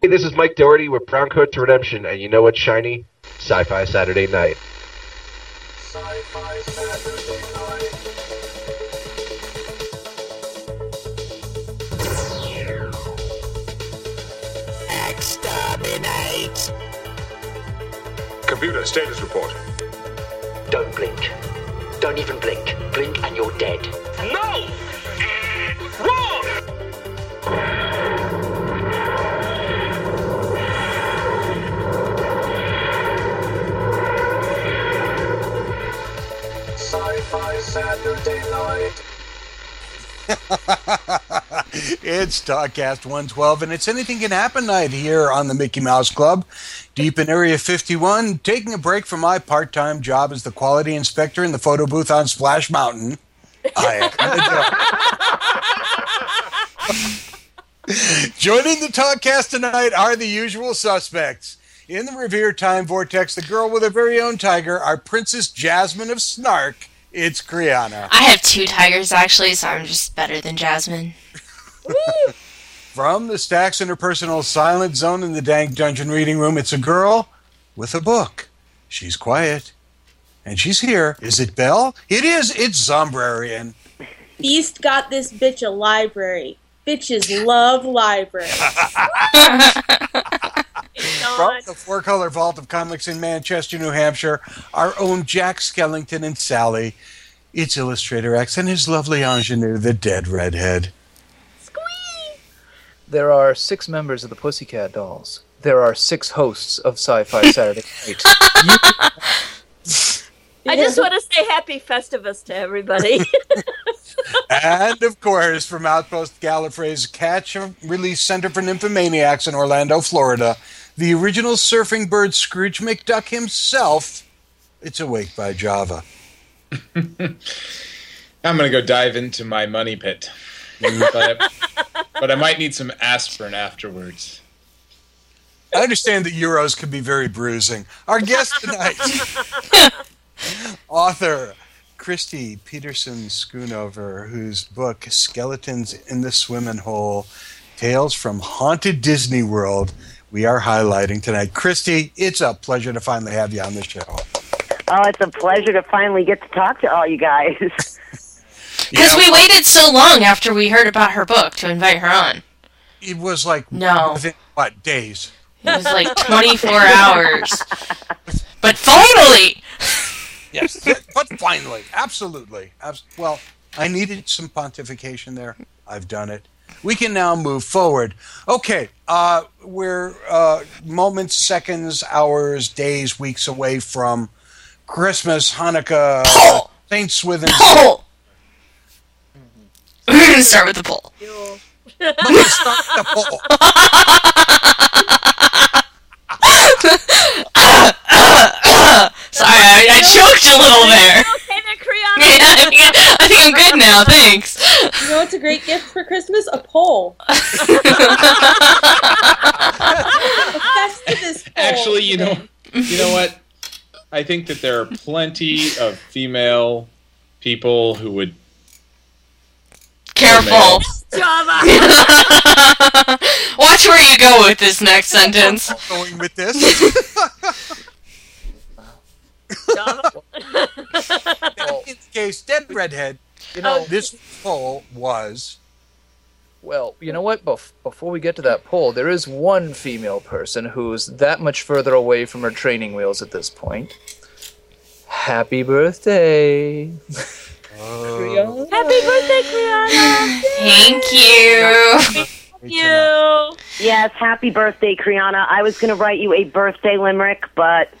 Hey, this is Mike Doherty with Brown Coat to Redemption, and you know what's shiny? Sci-Fi Saturday Night. Sci-Fi Saturday night. Exterminate! Computer status report. Don't blink. Don't even blink. Blink and you're dead. Saturday night. it's Talkcast 112, and it's Anything Can Happen night here on the Mickey Mouse Club, deep in Area 51, taking a break from my part time job as the quality inspector in the photo booth on Splash Mountain. I. Joining the Talkcast tonight are the usual suspects. In the Revere Time Vortex, the girl with her very own tiger, our Princess Jasmine of Snark. It's Kriana. I have two tigers actually, so I'm just better than Jasmine. From the stacks in her personal silent zone in the dank dungeon reading room, it's a girl with a book. She's quiet. And she's here. Is it Belle? It is. It's Zombrarian. Beast got this bitch a library. Bitches love libraries. From the four color vault of comics in Manchester, New Hampshire, our own Jack Skellington and Sally. It's Illustrator X and his lovely ingenue, the dead redhead. Squee! There are six members of the Pussycat Dolls. There are six hosts of Sci-Fi Saturday Night. I just want to say happy Festivus to everybody. and of course, from Outpost Gallifrey's Catch Release Center for Nymphomaniacs in Orlando, Florida, the original surfing bird Scrooge McDuck himself. It's Awake by Java. I'm gonna go dive into my money pit, but, but I might need some aspirin afterwards. I understand that Euros can be very bruising. Our guest tonight, author Christy Peterson Schoonover, whose book Skeletons in the Swimming Hole Tales from Haunted Disney World, we are highlighting tonight. Christy, it's a pleasure to finally have you on the show. Oh, it's a pleasure to finally get to talk to all you guys. Because we waited so long after we heard about her book to invite her on. It was like, No. within, what, days? It was like 24 hours. But finally! Yes, but finally, absolutely. Well, I needed some pontification there. I've done it. We can now move forward. Okay, uh, we're uh, moments, seconds, hours, days, weeks away from Christmas, Hanukkah, Saint Swithin's. We're going to start with the poll. Let's start the poll. Sorry, I, I choked a little there. okay there, Yeah, I think, I think I'm good now, thanks. You know what's a great gift for Christmas? A pole. a Festivus pole. Actually, you know, you know what? I think that there are plenty of female people who would. Careful. Java. Watch where you go with this next sentence. Going with this. Java. In case, dead redhead. You know, oh, this poll was. Well, you know what? Bef- before we get to that poll, there is one female person who's that much further away from her training wheels at this point. Happy birthday! Kriana. Oh. Happy birthday, Kriana. Thank you. Thank you. yes, happy birthday, Kriana. I was going to write you a birthday limerick, but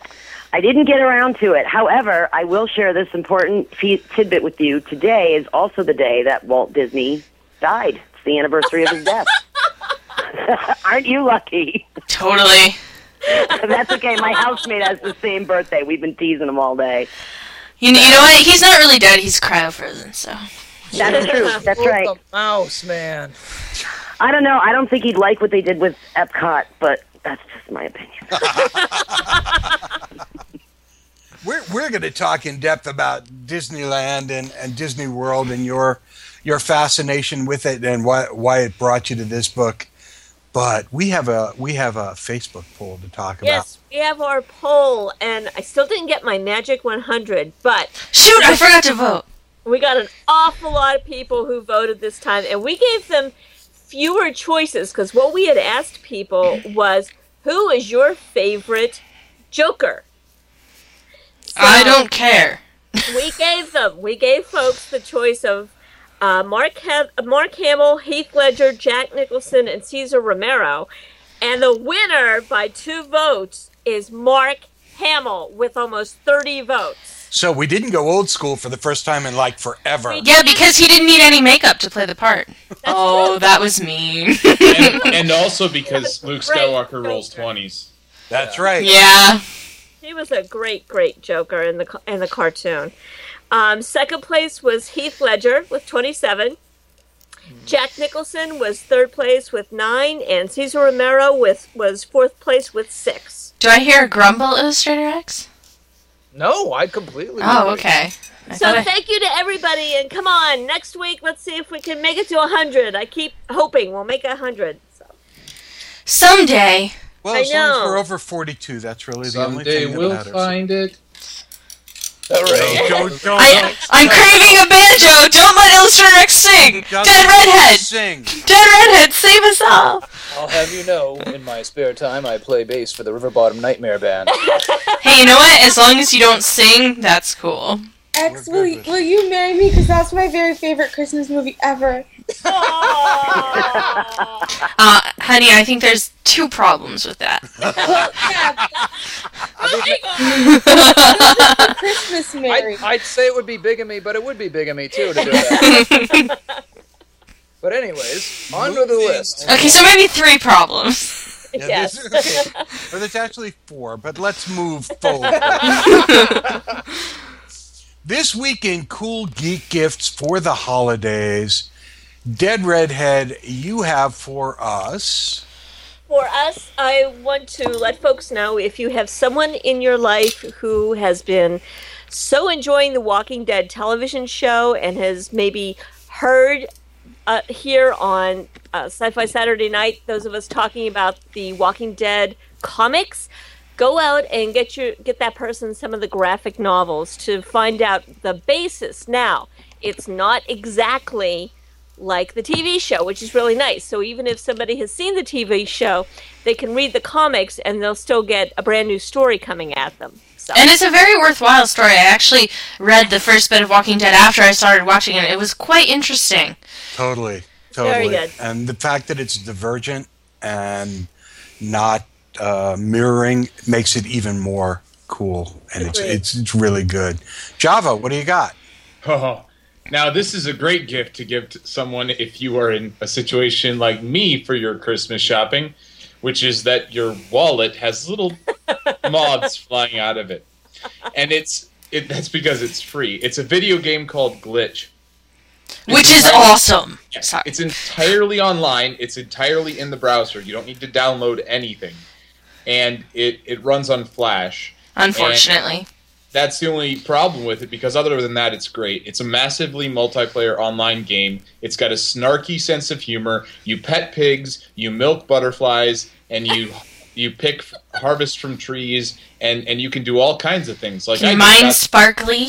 I didn't get around to it. However, I will share this important fe- tidbit with you. Today is also the day that Walt Disney died. It's the anniversary of his death. Aren't you lucky? Totally. That's okay. My housemate has the same birthday. We've been teasing him all day. You know, you know what? He's not really dead. He's cryo-frozen, so. That's true. That's right. The mouse, man. I don't know. I don't think he'd like what they did with Epcot, but that's just my opinion. We're we're going to talk in depth about Disneyland and, and Disney World and your your fascination with it and why why it brought you to this book. but we have a we have a Facebook poll to talk about. Yes, we have our poll, and I still didn't get my magic 100, but Shoot, I forgot to vote. we got an awful lot of people who voted this time, and we gave them fewer choices because what we had asked people was, "Who is your favorite Joker?" I don't care. we gave them. We gave folks the choice of uh, Mark ha- Mark Hamill, Heath Ledger, Jack Nicholson, and Cesar Romero, and the winner by two votes is Mark Hamill with almost thirty votes. About. So we didn't go old school for the first time in like forever. Yeah, because he didn't need any makeup to play the part. Oh, that was mean. and, and also because Luke Skywalker rolls twenties. That's right. yeah. He was a great, great Joker in the in the cartoon. Um, second place was Heath Ledger with 27. Jack Nicholson was third place with nine, and Cesar Romero with was fourth place with six. Do I hear a grumble, Illustrator X? No, I completely. Oh, agree. okay. I So I- thank you to everybody, and come on, next week let's see if we can make it to hundred. I keep hoping we'll make hundred. So. someday. Well, I as long as we're over 42, that's really the only thing that we'll matters. find it. Hooray. Don't, don't, I, I'm craving a banjo. Don't let Illustrator X sing. don't- Dead redhead. Sing. Dead redhead. Save us all. I'll have you know, in my spare time, I play bass for the River Bottom Nightmare Band. Hey, you know what? As long as you don't sing, that's cool. X, will, you- will you marry me? Because that's my very favorite Christmas movie ever. Uh, honey, I think there's two problems with that. Well, yeah, Christmas I'd. I'd say it would be bigamy, but it would be bigamy too to do that. but anyways, on to the list. Okay, so maybe three problems. Yeah, yes. this- okay. Well, there's actually four, but let's move forward. this week in Cool Geek Gifts for the holidays, Dead Redhead, you have for us. For us, I want to let folks know if you have someone in your life who has been so enjoying the Walking Dead television show and has maybe heard uh, here on uh, Sci Fi Saturday Night, those of us talking about the Walking Dead comics. Go out and get your get that person some of the graphic novels to find out the basis. Now, it's not exactly like the TV show, which is really nice. So even if somebody has seen the TV show, they can read the comics and they'll still get a brand new story coming at them. So And it's a very worthwhile story. I actually read the first bit of Walking Dead after I started watching it. It was quite interesting. Totally. Very Totally. good. And the fact that it's divergent and not uh, mirroring makes it even more cool. And it's, it's it's really good. Java, what do you got? Now this is a great gift to give to someone if you are in a situation like me for your Christmas shopping, which is that your wallet has little moths flying out of it, and it's it. That's because it's free. It's a video game called Glitch. Which is awesome. Sorry. It's entirely online. It's entirely in the browser. You don't need to download anything, and it it runs on Flash. Unfortunately. That's the only problem with it because other than that, it's great. It's a massively multiplayer online game. It's got a snarky sense of humor. You pet pigs, you milk butterflies, and you you pick harvest from trees, and and you can do all kinds of things. Like Can I just mine sparkly?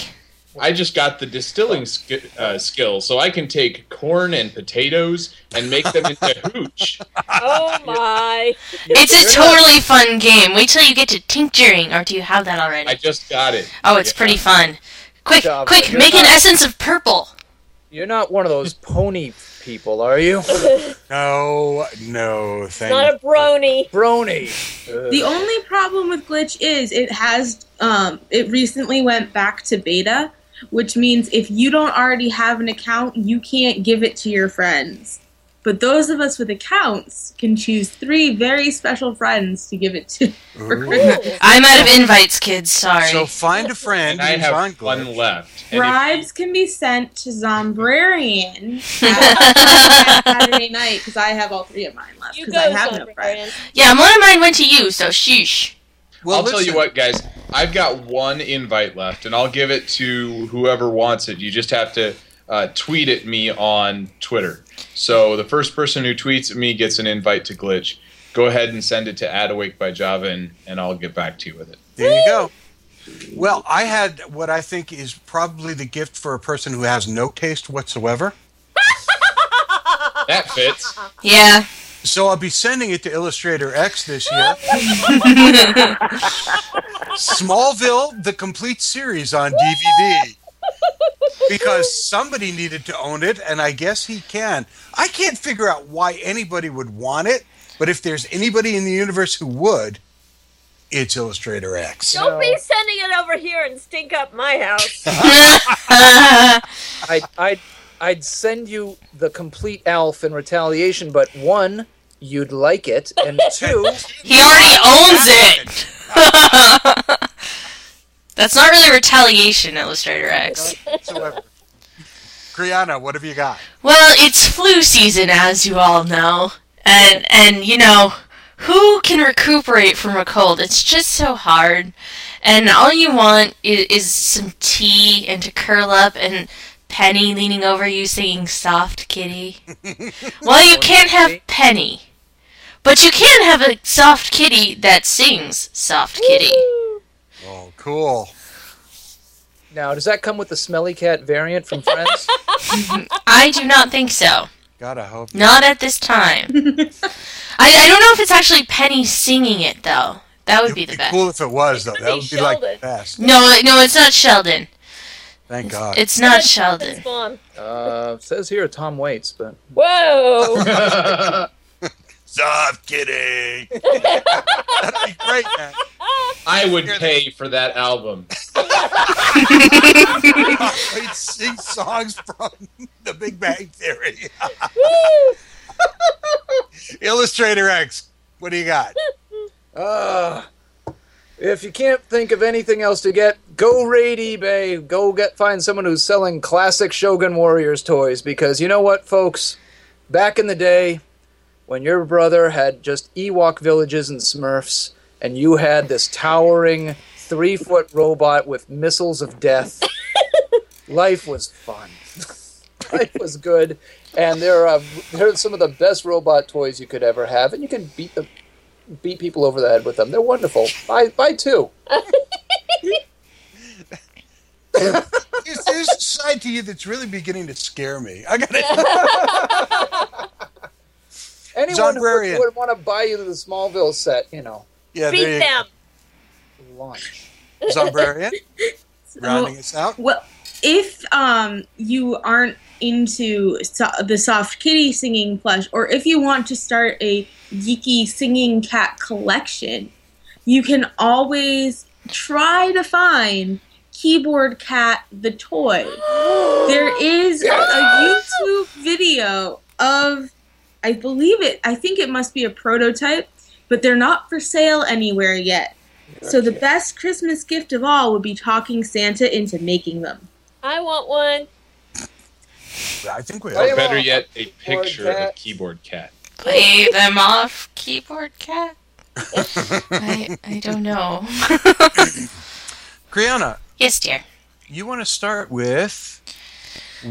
I just got the distilling sk- uh, skill, so I can take corn and potatoes and make them into hooch. Oh my! It's a totally fun game. Wait till you get to tincturing, or do you have that already? I just got it. Oh, it's pretty fun. Quick, job, quick, you're make an essence of purple. You're not one of those pony people, are you? No, no, thank Not a brony. Brony. The only problem with Glitch is it has um, it recently went back to beta, which means if you don't already have an account, you can't give it to your friends. But those of us with accounts can choose three very special friends to give it to. I'm out of invites, kids. Sorry. So find a friend And I who's on have one Glitch. left. And if- Bribes can be sent to Zombrarian Saturday night because I have all three of mine left You because go, I have no friends. yeah, one of mine went to you, so sheesh. Well, I'll tell you what, guys. I've got one invite left, and I'll give it to whoever wants it. You just have to uh, tweet at me on Twitter. So the first person who tweets at me gets an invite to Glitch. Go ahead and send it to Add Awake by Java, and, and I'll get back to you with it. There you go. Well, I had what I think is probably the gift for a person who has no taste whatsoever. That fits. Yeah. So I'll be sending it to Illustrator X this year. Smallville, the complete series on DVD. Because somebody needed to own it, and I guess he can. I can't figure out why anybody would want it, but if there's anybody in the universe who would, it's Illustrator X. Don't be sending it over here and stink up my house. I'd, I'd, I'd send you the complete Alf in retaliation, but one, you'd like it, and two, He already owns it. That's not really retaliation, Illustrator X. whatsoever. Kriana, what have you got? Well, it's flu season, as you all know, and and you know who can recuperate from a cold? It's just so hard, and all you want is, is some tea and to curl up and Penny leaning over you singing "Soft Kitty." well, you can't have Penny, but you can have a soft kitty that sings "Soft Kitty." Oh, cool. now does that come with the smelly cat variant from Friends? I do not think so. God, I hope. Not at this time. I, I don't know if it's actually Penny singing it though. That would be the best. Cool if it was, though. That would be like the best. No, no, it's not Sheldon. Thank God. It's not Sheldon. Spawn. uh, says here Tom Waits, but Whoa. Stop kidding. That'd be great, man. I would pay for that album. Wait, sing songs from The Big Bang Theory. Illustrator X, what do you got? Uh, if you can't think of anything else to get, go raid eBay. Go get find someone who's selling classic Shogun Warriors toys because you know what, folks? Back in the day, when your brother had just Ewok villages and Smurfs, and you had this towering three foot robot with missiles of death, life was fun. life was good, and they're uh, they're some of the best robot toys you could ever have, and you can beat the beat people over the head with them. They're wonderful. Buy buy two. There's, there's a side to you that's really beginning to scare me. I got it. Anyone who would, would want to buy you the Smallville set, you know, Yeah, Beat there you them. launch. Zombrarian, rounding us out. Well, if um you aren't into so- the soft kitty singing plush, or if you want to start a geeky singing cat collection, you can always try to find Keyboard Cat the toy. there is a YouTube video of, I believe it, I think it must be a prototype, but they're not for sale anywhere yet. So the best Christmas gift of all would be talking Santa into making them. I want one. I think we Play Or better yet, a picture cat. of Keyboard Cat. Play them off, keyboard cat. I I don't know. Kriana, yes, dear. you want to start with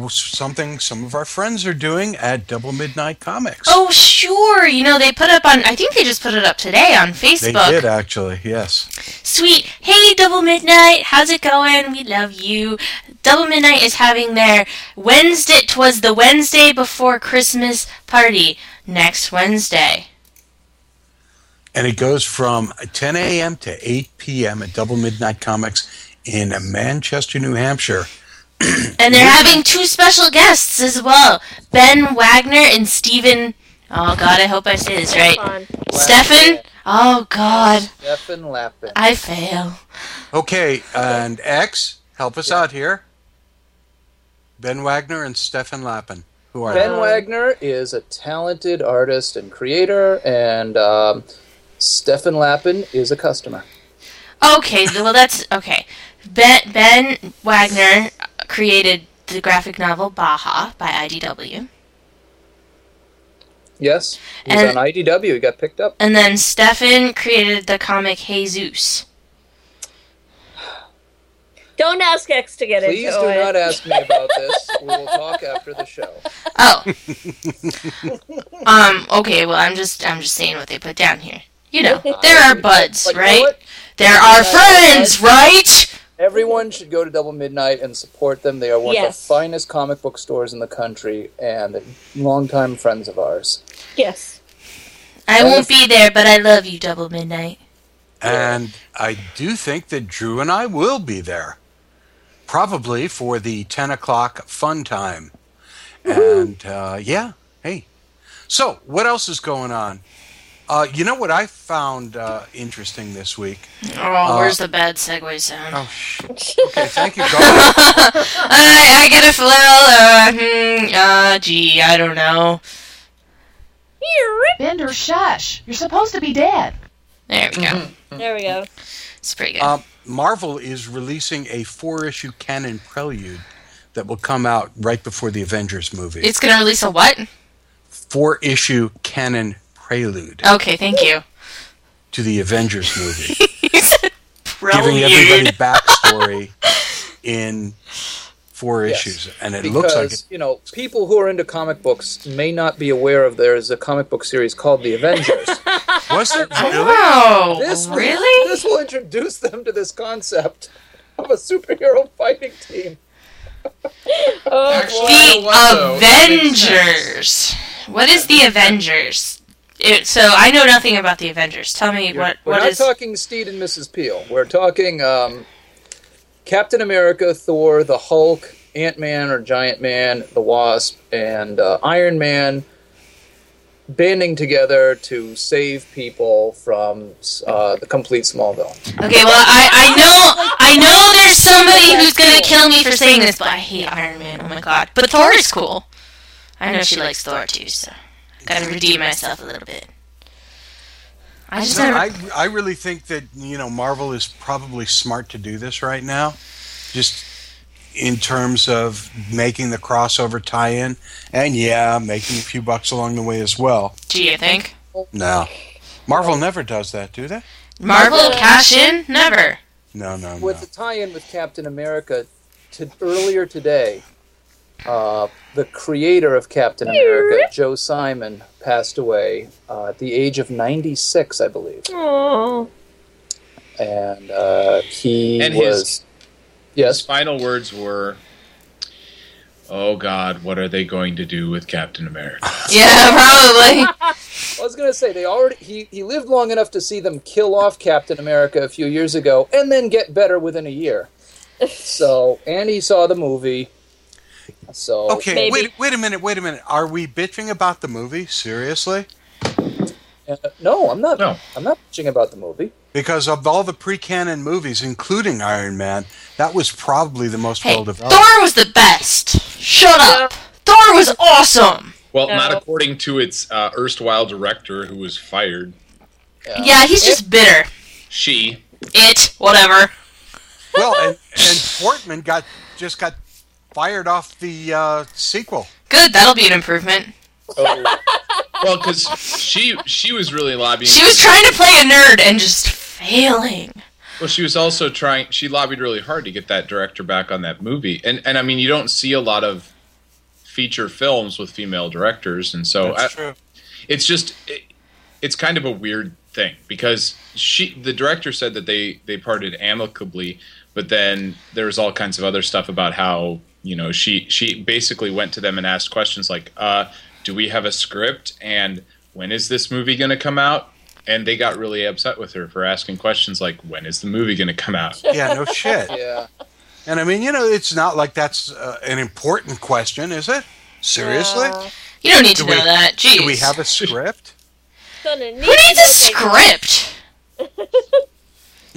something some of our friends are doing at Double Midnight Comics. Oh, sure. You know they put up on. I think they just put it up today on Facebook. they did actually, yes. Sweet. Hey, Double Midnight. How's it going? We love you. Double Midnight is having their Wednesday. Twas the Wednesday before Christmas party next Wednesday. And it goes from 10 a.m. to 8 p.m. at Double Midnight Comics in Manchester, New Hampshire. And they're having two special guests as well Ben Wagner and Stephen. Oh, God, I hope I say this right. Fun. Stefan? Oh, God. Stephen Lappin. I fail. Okay, and X, help us out here. Ben Wagner and Stefan Lappin. Who are Ben they? Wagner is a talented artist and creator, and um, Stefan Lappin is a customer. Okay, th- well, that's okay. Ben, ben Wagner created the graphic novel Baja by IDW. Yes, he's And- on IDW. He got picked up. And then Stefan created the comic Jesus. Don't ask X to get it. Please do not ask me about this. We will talk after the show. Oh. um. Okay. Well, I'm just I'm just saying what they put down here. You know, there are buds, But right? There are friends, right? Everyone should go to Double Midnight and support them. They are one of the finest comic book stores in the country and longtime friends of ours. Yes. I won't be there, but I love you, Double Midnight. And I do think that Drew and I will be there. Probably for the 10 o'clock fun time. And uh, yeah, hey. So, what else is going on? Uh, you know what I found uh, interesting this week? Oh, Uh, where's the bad segue sound? Oh, shit. Okay, thank you, God. I, I get a flow. Uh, hmm, uh, gee, I don't know. Bender, shush. You're supposed to be dead. There we go. There we go. It's pretty good. Um, Marvel is releasing a four issue canon prelude that will come out right before the Avengers movie. it's gonna release a what? four issue canon prelude Okay, thank you. to the Avengers movie. Giving everybody backstory in four Yes. issues. And it because, looks like it, you know, people who are into comic books may not be aware of there's a comic book series called The Avengers. was it really? Oh, this will- really? this will introduce them to this concept of a superhero fighting team. Oh, Actually, The what, though? It makes sense. Avengers. What is the Avengers? It, so I know nothing about the Avengers. Tell me what We're what not is. talking Steed and Mrs. Peel. We're talking um, Captain America, Thor, the Hulk, Ant Man or Giant Man, the Wasp, and uh, Iron Man banding together to save people from uh, the complete Smallville. Okay, well I, I know I know there's somebody who's gonna kill me for saying this, but I hate Iron Man. Oh my god! But Thor is cool. I know she likes Thor too, so gotta redeem myself a little bit. I just No, never. I, I really think that, you know, Marvel is probably smart to do this right now. Just in terms of making the crossover tie in. And yeah, making a few bucks along the way as well. Do you think No. Marvel never does that, do they? Marvel cash in? Never. No, no, no. With the tie-in with Captain America, to, earlier today, uh, the creator of Captain America, Joe Simon, passed away uh, at the age of 96, I believe. Oh. And uh, he And his- Yes. His final words were, "Oh God, what are they going to do with Captain America?" Yeah, probably. I was gonna say they already he, he lived long enough to see them kill off Captain America a few years ago and then get better within a year. So and he saw the movie. So Okay, Maybe. wait, wait a minute, wait a minute. Are we bitching about the movie? Seriously? uh, no, I'm not. No. I'm not bitching about the movie. Because of all the pre-canon movies, including Iron Man, that was probably the most Hey, well developed. Thor was the best. Shut up. Thor was awesome. Well, No. not according to its uh, erstwhile director, who was fired. Yeah, he's just bitter. She. It, whatever. Well, and, and Portman got just got fired off the uh, sequel. Good, that'll be an improvement. Oh, Well, because she she was really lobbying. She was trying to play a nerd and just failing. Well, she was also trying. She lobbied really hard to get that director back on that movie, and and I mean, you don't see a lot of feature films with female directors, and so I, true. it's just it, it's kind of a weird thing because she the director said that they they parted amicably, but then there's all kinds of other stuff about how you know she she basically went to them and asked questions like, uh, "Do we have a script?" and "When is this movie going to come out?" And they got really upset with her for asking questions like, "When is the movie going to come out?" Yeah, no shit. yeah. And I mean, you know, it's not like that's uh, an important question, is it? Seriously? Uh, You don't need to Do we- know that. Jeez. Do we have a script? gonna need Who needs a take- script?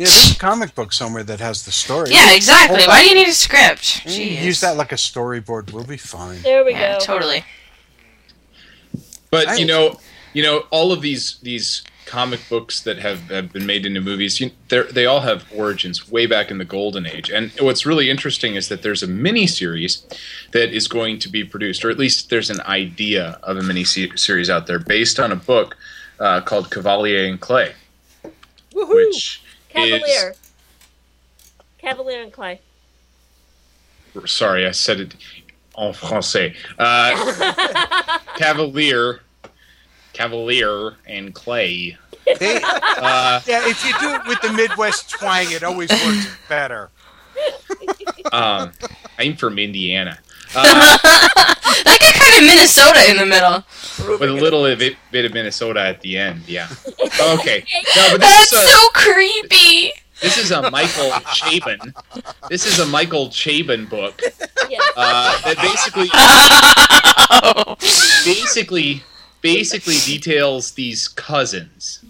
Yeah, there's a comic book somewhere that has the story. Yeah, exactly. Why do you need a script? Jeez. Use that like a storyboard. We'll be fine. There we Yeah, go. totally. But I- you know, you know, all of these these comic books that have, have been made into movies, you, they they all have origins way back in the golden age. And what's really interesting is that there's a mini series that is going to be produced, or at least there's an idea of a mini series out there based on a book uh, called Kavalier and Clay, Woohoo! which Kavalier. is Kavalier and Clay. sorry, I said it en français. Uh, Kavalier, Kavalier, and Clay. They, Uh, yeah, if you do it with the Midwest twang, it always works better. um, I'm from Indiana. Uh, that got kind of Minnesota in the middle. with a little bit, bit of Minnesota at the end, yeah. Okay. No, but That's this is a, so creepy. this is a Michael Chabon. This is a Michael Chabon book uh, that basically basically basically details these cousins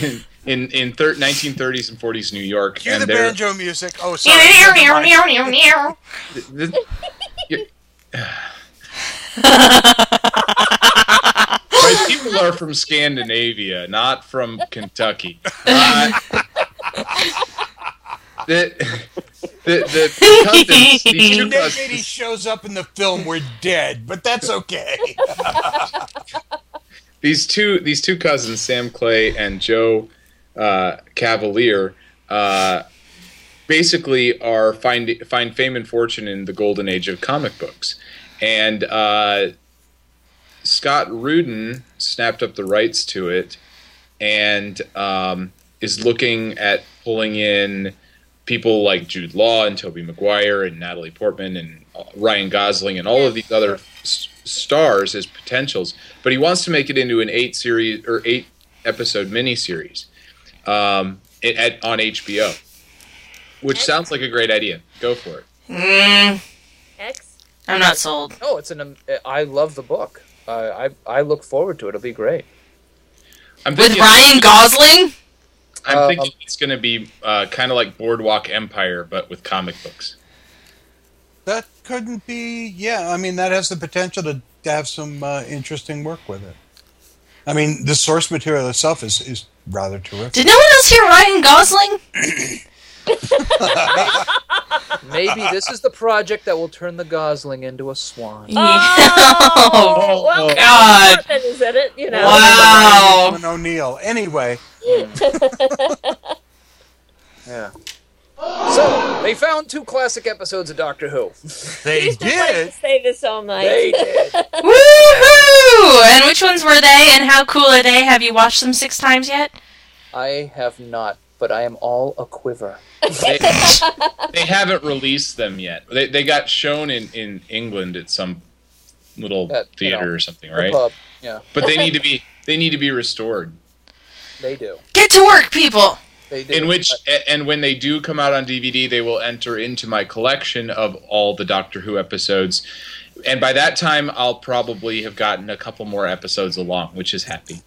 in in, in thir- 1930s and 40s New York, Hear and the they're banjo music. Oh, sorry. Meow, never My people are from Scandinavia, not from Kentucky. Uh, the, the, the cousins, these two Nick cousins, Cady shows up in the film, we're dead, but that's okay. these two these two cousins, Sam Clay and Joe uh, Kavalier, uh, basically are find find fame and fortune in the golden age of comic books, and uh, Scott Rudin snapped up the rights to it, and um, is looking at pulling in people like Jude Law and Tobey Maguire and Natalie Portman and uh, Ryan Gosling and all of these other s- stars as potentials, but he wants to make it into an eight series or eight episode miniseries um, it, at, on HBO, which sounds like a great idea. Go for it. Mm, X. I'm not sold. No, it's an. um, I love the book. I I, I look forward to it. It'll be great. I'm With Ryan Gosling? I'm Uh, thinking it's going to be uh, kind of like Boardwalk Empire, but with comic books. that couldn't be. Yeah, I mean, that has the potential to, to have some uh, interesting work with it. I mean, the source material itself is, is rather terrific. Did no one else hear Ryan Gosling? Maybe this is the project that will turn the Gosling into a swan. Oh, well, oh, God. Portman is in it, you know. Wow. Alan O'Neill. Anyway, Yeah. So they found two classic episodes of Doctor Who. they He's been did. say this all night. They did. Woohoo! And which ones were they, and how cool are they? Have you watched them six times yet? I have not, but I am all a quiver. They, they haven't released them yet. They, they got shown in, in England at some little At, you theater know, or something, right? pub. Yeah, But they need to be they need to be restored. they do. Get to work, people! They do. In which, a- and when they do come out on DVD, they will enter into my collection of all the Doctor Who episodes. And by that time, I'll probably have gotten a couple more episodes along, which is happy.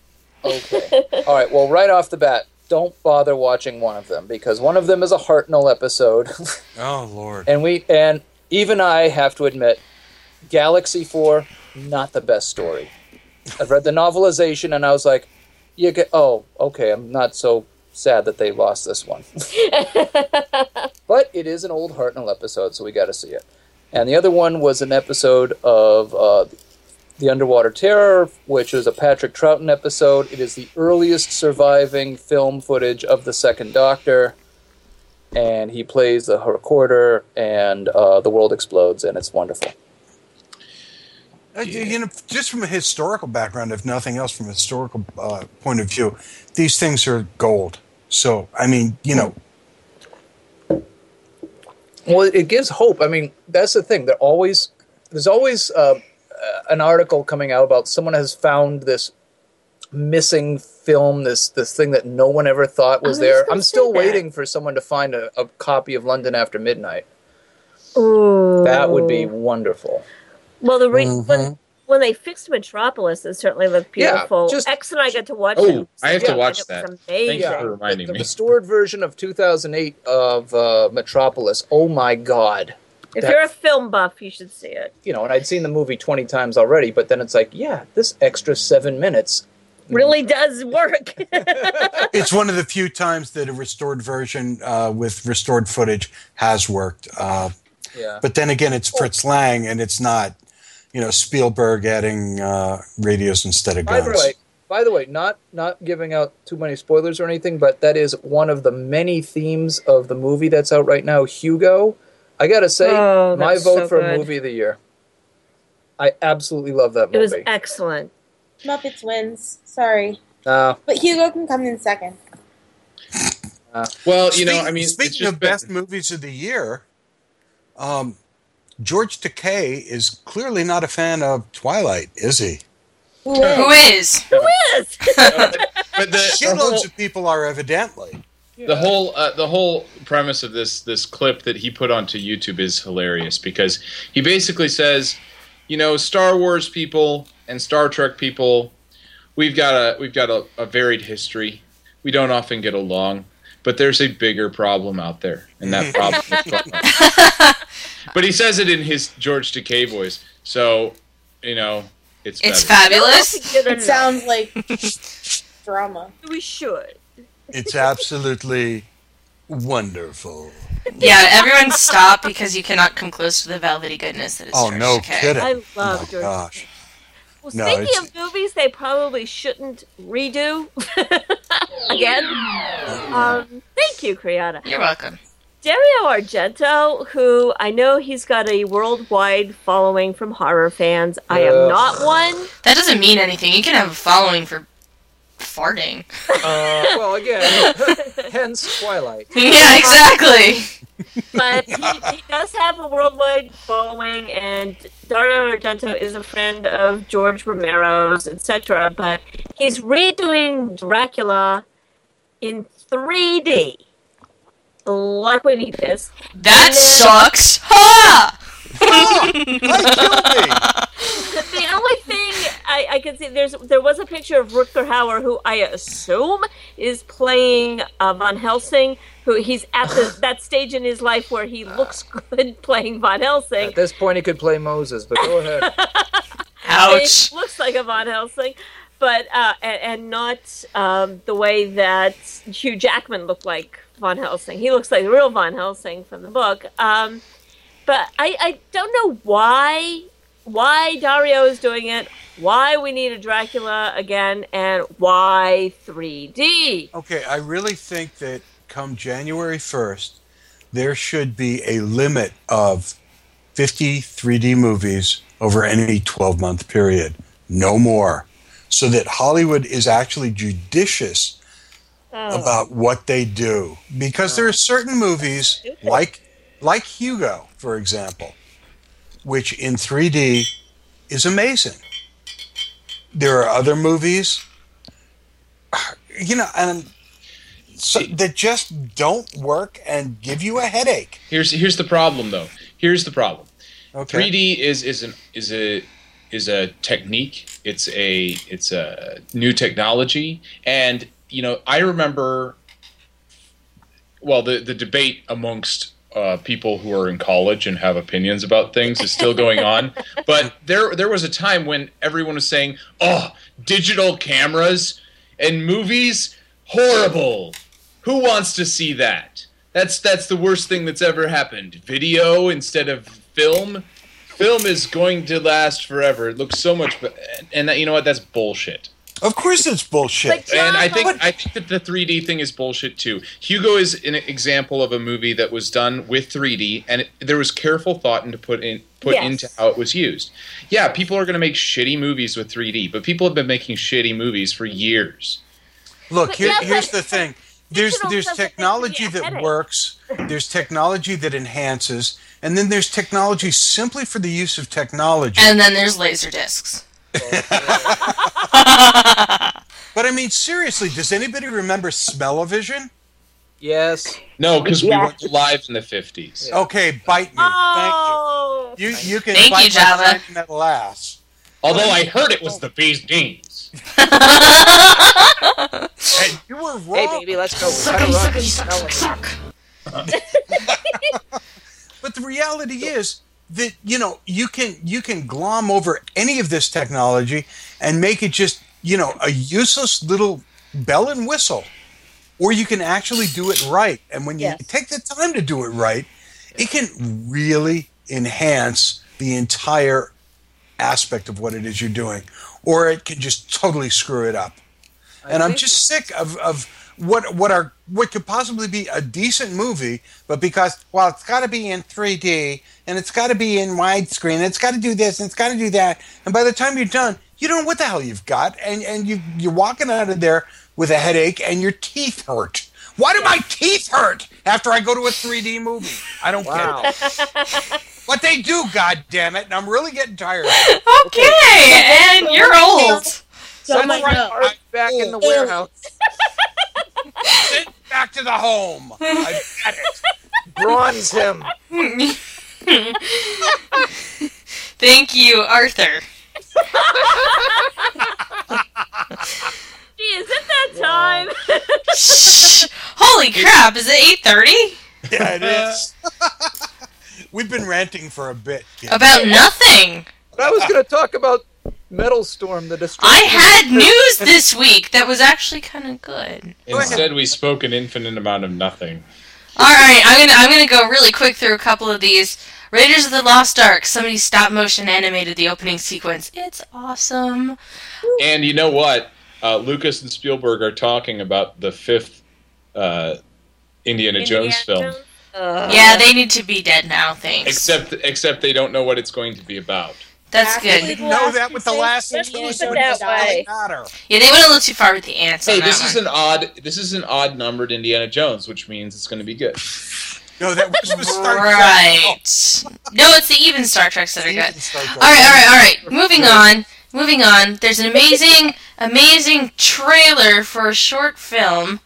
Okay. All right. Well, right off the bat, don't bother watching one of them because one of them is a Hartnell episode, Oh Lord. and we and even I have to admit, Galaxy Four not the best story. I've read the novelization and I was like, you get oh okay, I'm not so sad that they lost this one. but it is an old Hartnell episode, so we got to see it. And the other one was an episode of uh, The Underwater Terror, which is a Patrick Troughton episode. It is the earliest surviving film footage of the Second Doctor. And he plays the recorder, and uh, the world explodes, and it's wonderful. Uh, You know, just from a historical background, if nothing else, from a historical uh, point of view, these things are gold. So, I mean, you know, Well, it gives hope. I mean, that's the thing. There always there's always uh, uh, an article coming out about someone has found this missing film, this this thing that no one ever thought was was there. I'm still say that. waiting for someone to find a, a copy of London After Midnight. Ooh. That would be wonderful. Well, the re- Mhm. when, when they fixed Metropolis, it certainly looked beautiful. Yeah, beautiful. just- X and I got to watch Oh, it. I have to watch it was that. Amazing. Thank you for reminding the me. The restored version of 2008 of uh, Metropolis. Oh my God! If that- you're a film buff, you should see it. You know, and I'd seen the movie 20 times already, but then it's like, yeah, this extra seven minutes. Really does work. it's one of the few times that a restored version uh, with restored footage has worked. Uh, Yeah. but then again, it's Fritz Lang, and it's not, you know, Spielberg adding uh, radios instead of guns. By the way, by the way, not not giving out too many spoilers or anything, but that is one of the many themes of the movie that's out right now, Hugo. I gotta say, Oh, my vote so for good. movie of the year. I absolutely love that movie. It was excellent. Muppets wins. Sorry, Uh, but Hugo can come in second. Well, you know, I mean, it's speaking of best movies of the year, um, George Takei is clearly not a fan of Twilight, is he? Who Who is? Who is? but the, the Shitloads whole, of people are evidently. The whole uh, the whole premise of this this clip that he put onto YouTube is hilarious because he basically says, you know, Star Wars people and Star Trek people, we've got a we've got a, a varied history. We don't often get along, but there's a bigger problem out there, and that problem is But he says it in his George Takei voice, so you know it's It's better. fabulous. It sounds like drama. We should. It's absolutely wonderful. Yeah, everyone stop because you cannot come close to the velvety goodness that is Oh, George no Takei. kidding. I Oh love my George. gosh. Well, No, speaking it's- of movies, they probably shouldn't redo again. Um, thank you, Kriana. You're welcome. Dario Argento, who I know he's got a worldwide following from horror fans. I am not one. That doesn't mean anything. You can have a following for farting. uh, well, again, hence Twilight. yeah, exactly. but he, he does have a worldwide following, and Dario Argento is a friend of George Romero's, etc. But he's redoing Dracula in 3D. Like we need this. That And then- sucks. Ha! the only thing I, I can see there's there was a picture of Rutger Hauer who I assume is playing uh, Von Helsing. Who he's at the, that stage in his life where he looks good playing Von Helsing. At this point, he could play Moses, but go ahead. Ouch. It looks like a Von Helsing, but uh, and, and not um, the way that Hugh Jackman looked like Von Helsing. He looks like the real Von Helsing from the book. Um, but I, I don't know why why Dario is doing it, why we need a Dracula again, and why 3D. Okay, I really think that come January 1st, there should be a limit of 50 3D movies over any 12 month period. No more. So that Hollywood is actually judicious Oh. about what they do. Because there are oh. certain movies, like, like Hugo, for example, which in 3D is amazing. There are other movies, you know, and so that just don't work and give you a headache. Here's here's the problem though. Here's the problem. Okay. 3D is is an is a is a technique. It's a it's a new technology, and you know I remember. Well, the the debate amongst uh, people who are in college and have opinions about things is still going on. but there there was a time when everyone was saying, "Oh, digital cameras and movies, horrible. Who wants to see that? That's that's the worst thing that's ever happened. Video instead of film. Film is going to last forever. It looks so much, and that, you know what? That's bullshit. Of course, it's bullshit. And I think I think that the 3D thing is bullshit too. Hugo is an example of a movie that was done with 3D, and it, there was careful thought into put in put Yes. into how it was used. Yeah, people are going to make shitty movies with 3D, but people have been making shitty movies for years. Look, But here, yeah, here's but the thing. There's there's technology that works. There's technology that enhances, and then there's technology simply for the use of technology. And then there's laser discs. But I mean, seriously, does anybody remember Smell-O-Vision? Yes. No, because Yeah. we weren't alive in the 50s. Okay, bite me. Oh, Thank you. Oh. You you can Thank bite you, my Java. shiny metal ass. Although I heard it was the bee's knees. And you were wrong. Hey, baby, let's go. We gotta run. Smell it. But the reality is that you know you can you can glom over any of this technology and make it just you know a useless little bell and whistle, or you can actually do it right. And when you Yes. take the time to do it right, it can really enhance the entire aspect of what it is you're doing, or it can just totally screw it up. and I'm just sick of, of what what are what could possibly be a decent movie, but because well, it's got to be in 3D and it's got to be in widescreen, and it's got to do this and it's got to do that, and by the time you're done, you don't know what the hell you've got, and and you you're walking out of there with a headache and your teeth hurt. Why do my teeth hurt after I go to a 3D movie? I don't Wow. get it. But they do, God damn it, and I'm really getting tired. of. Okay, and you're old. Someone my right back in the warehouse. Send me back to the home. I've got it. Bronze him. Thank you, Arthur. Gee, is it that time? Shh. Holy crap! Is it eight thirty? Yeah, it is. Uh. We've been ranting for a bit. kid. About nothing. I was going to talk about Metal Storm, the description I had news this week that was actually kind of good. Instead, we spoke an infinite amount of nothing. All right, I'm gonna I'm gonna go really quick through a couple of these. Raiders of the Lost Ark. Somebody stop motion animated the opening sequence. It's awesome. And you know what? Uh, Lucas and Spielberg are talking about the fifth uh, Indiana, Jones film. Uh, yeah, they need to be dead now. Thanks. Except, except they don't know what it's going to be about. That's Actually, good. Didn't know that with the last Let's two, keep so it it that doesn't way. really matter. Yeah, they went a little too far with the ants. Hey, this is one. an odd. This is an odd numbered Indiana Jones, which means it's going to be good. No, that was with Star Trek. right. Oh. No, it's the even Star Treks that are good. Star Trek. All right, all right, all right. Moving on. Moving on. There's an amazing, amazing trailer for a short film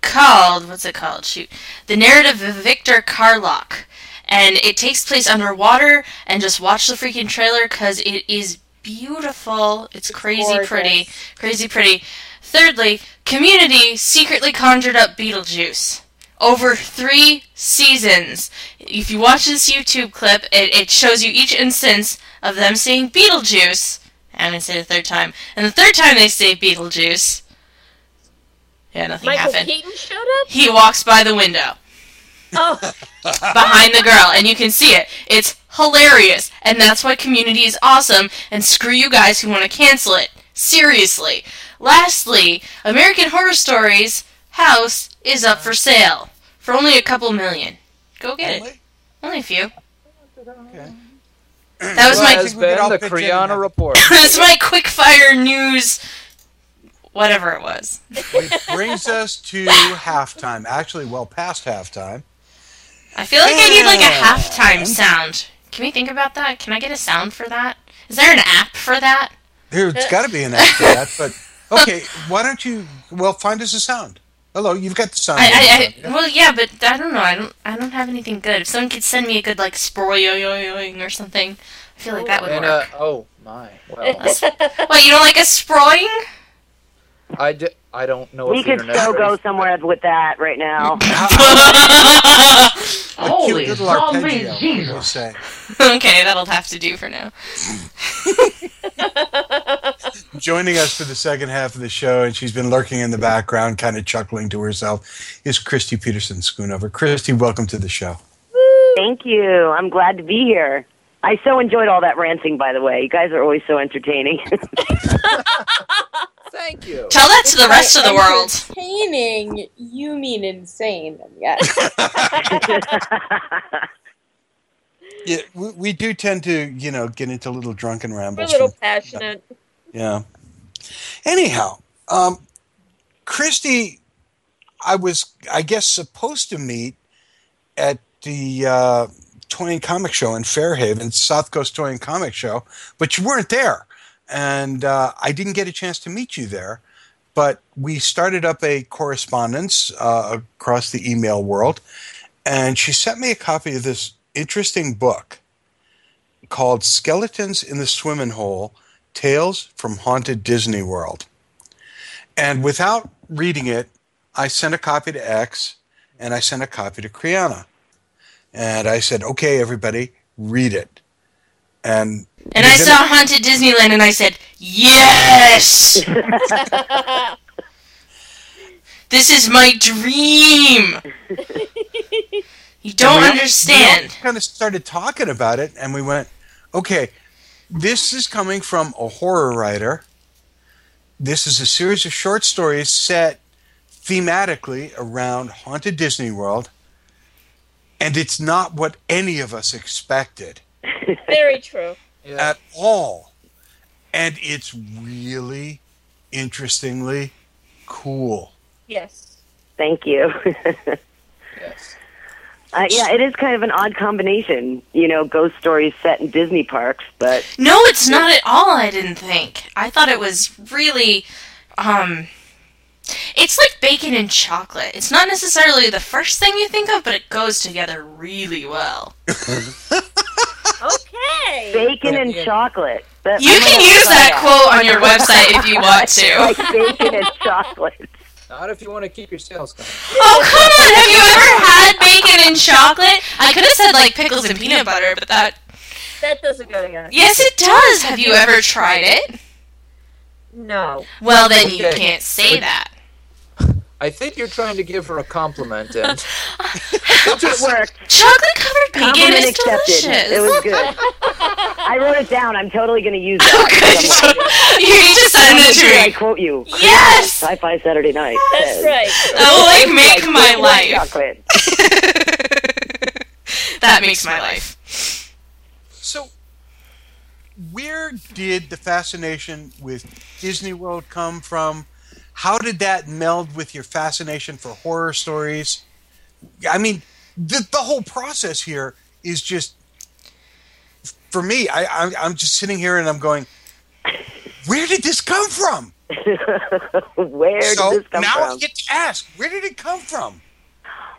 called what's it called? Shoot, the narrative of Victor Karloch, and it takes place underwater. And just watch the freaking trailer because it is beautiful. It's crazy gorgeous. pretty, crazy pretty. Thirdly, Community secretly conjured up Beetlejuice over three seasons. If you watch this YouTube clip, it, it shows you each instance of them saying Beetlejuice. I'm gonna say the third time, and the third time they say Beetlejuice, yeah, nothing Michael happened. Keaton showed up? He walks by the window Oh, behind the girl, and you can see it. It's hilarious, and that's why Community is awesome. And screw you guys who want to cancel it. Seriously. Lastly, American Horror Story's house is up for sale for only a couple million. Go get it. Only? Only a few. Okay. That was Well, my has we been the pitch in and Kriana report. that's my quick fire news. Whatever it was. Which brings us to halftime. Actually, well past halftime. I feel like I need like a halftime sound. Can we think about that? Can I get a sound for that? Is there an app for that? There's got to be an app for that, but okay. Why don't you? Well, find us a sound. Hello, you've got the sound. I, I, I well, yeah, but I don't know. I don't. I don't have anything good. If someone could send me a good like sproyoyoing or something, I feel like that would And, uh, work. oh, my. Well, Wait, you don't like a sproing? I, di- I don't know We if the could internet's so ready. go somewhere with that right now. a cute little arpeggio. what do you say? okay, that'll have to do for now. Joining us for the second half of the show, and she's been lurking in the background, kind of chuckling to herself, is Kristi Petersen Schoonover. Kristi, welcome to the show. Thank you. I'm glad to be here. I so enjoyed all that ranting, by the way. You guys are always so entertaining. Thank you. Tell that to the rest of the world. Entertaining, you mean insane? Yes. Yeah, we, we do tend to, you know, get into little drunken rambles. we're a little from- passionate. Yeah. Anyhow, um, Kristi, I was, I guess, supposed to meet at the uh, Toy and Comic Show in Fairhaven, South Coast Toy and Comic Show, but you weren't there. And uh, I didn't get a chance to meet you there. But we started up a correspondence uh, across the email world. And she sent me a copy of this interesting book called Skeletons in the Swimming Hole Tales from Haunted Disney World. And without reading it, I sent a copy to X and I sent a copy to Kriana. And I said, okay, everybody, read it. And And I within- saw Haunted Disneyland, and I said, "Yes, this is my dream." You don't And we all- understand. We all kind of started talking about it, and we went, okay, this is coming from a horror writer, this is a series of short stories set thematically around Haunted Disney World, and it's not what any of us expected Very true. at all. And it's really interestingly cool. Yes. Thank you. Yes. uh, yeah, it is kind of an odd combination, you know, ghost stories set in Disney parks, but No, it's not at all. I didn't think. I thought it was really, um, it's like bacon and chocolate. It's not necessarily the first thing you think of, but it goes together really well. Okay. bacon and chocolate. That- You I'm can use try that quote on your website if you want to. like bacon and chocolate. Not if you want to keep your sales going. Oh come on! Have you ever had bacon and chocolate? I could have said like pickles and peanut butter, but that That doesn't go together. yes, it does. Have you ever tried it? No. Well, then you can't say that. I think you're trying to give her a compliment, and It just worked. Chocolate covered bacon is accepted. delicious. It was good. I wrote it down. I'm totally going to use that. Oh, good. you need to send it to me. I quote you. Yes! Sci-Fi Saturday Night. That's says, right. Oh, that will like make like my life. Chocolate. that makes my life. So, where did the fascination with Disney World come from? How did that meld with your fascination for horror stories? I mean, the, the whole process here is just, for me, I, I, I'm just sitting here and I'm going, where did this come from? Where so did this come now from? Now I get to ask, where did it come from?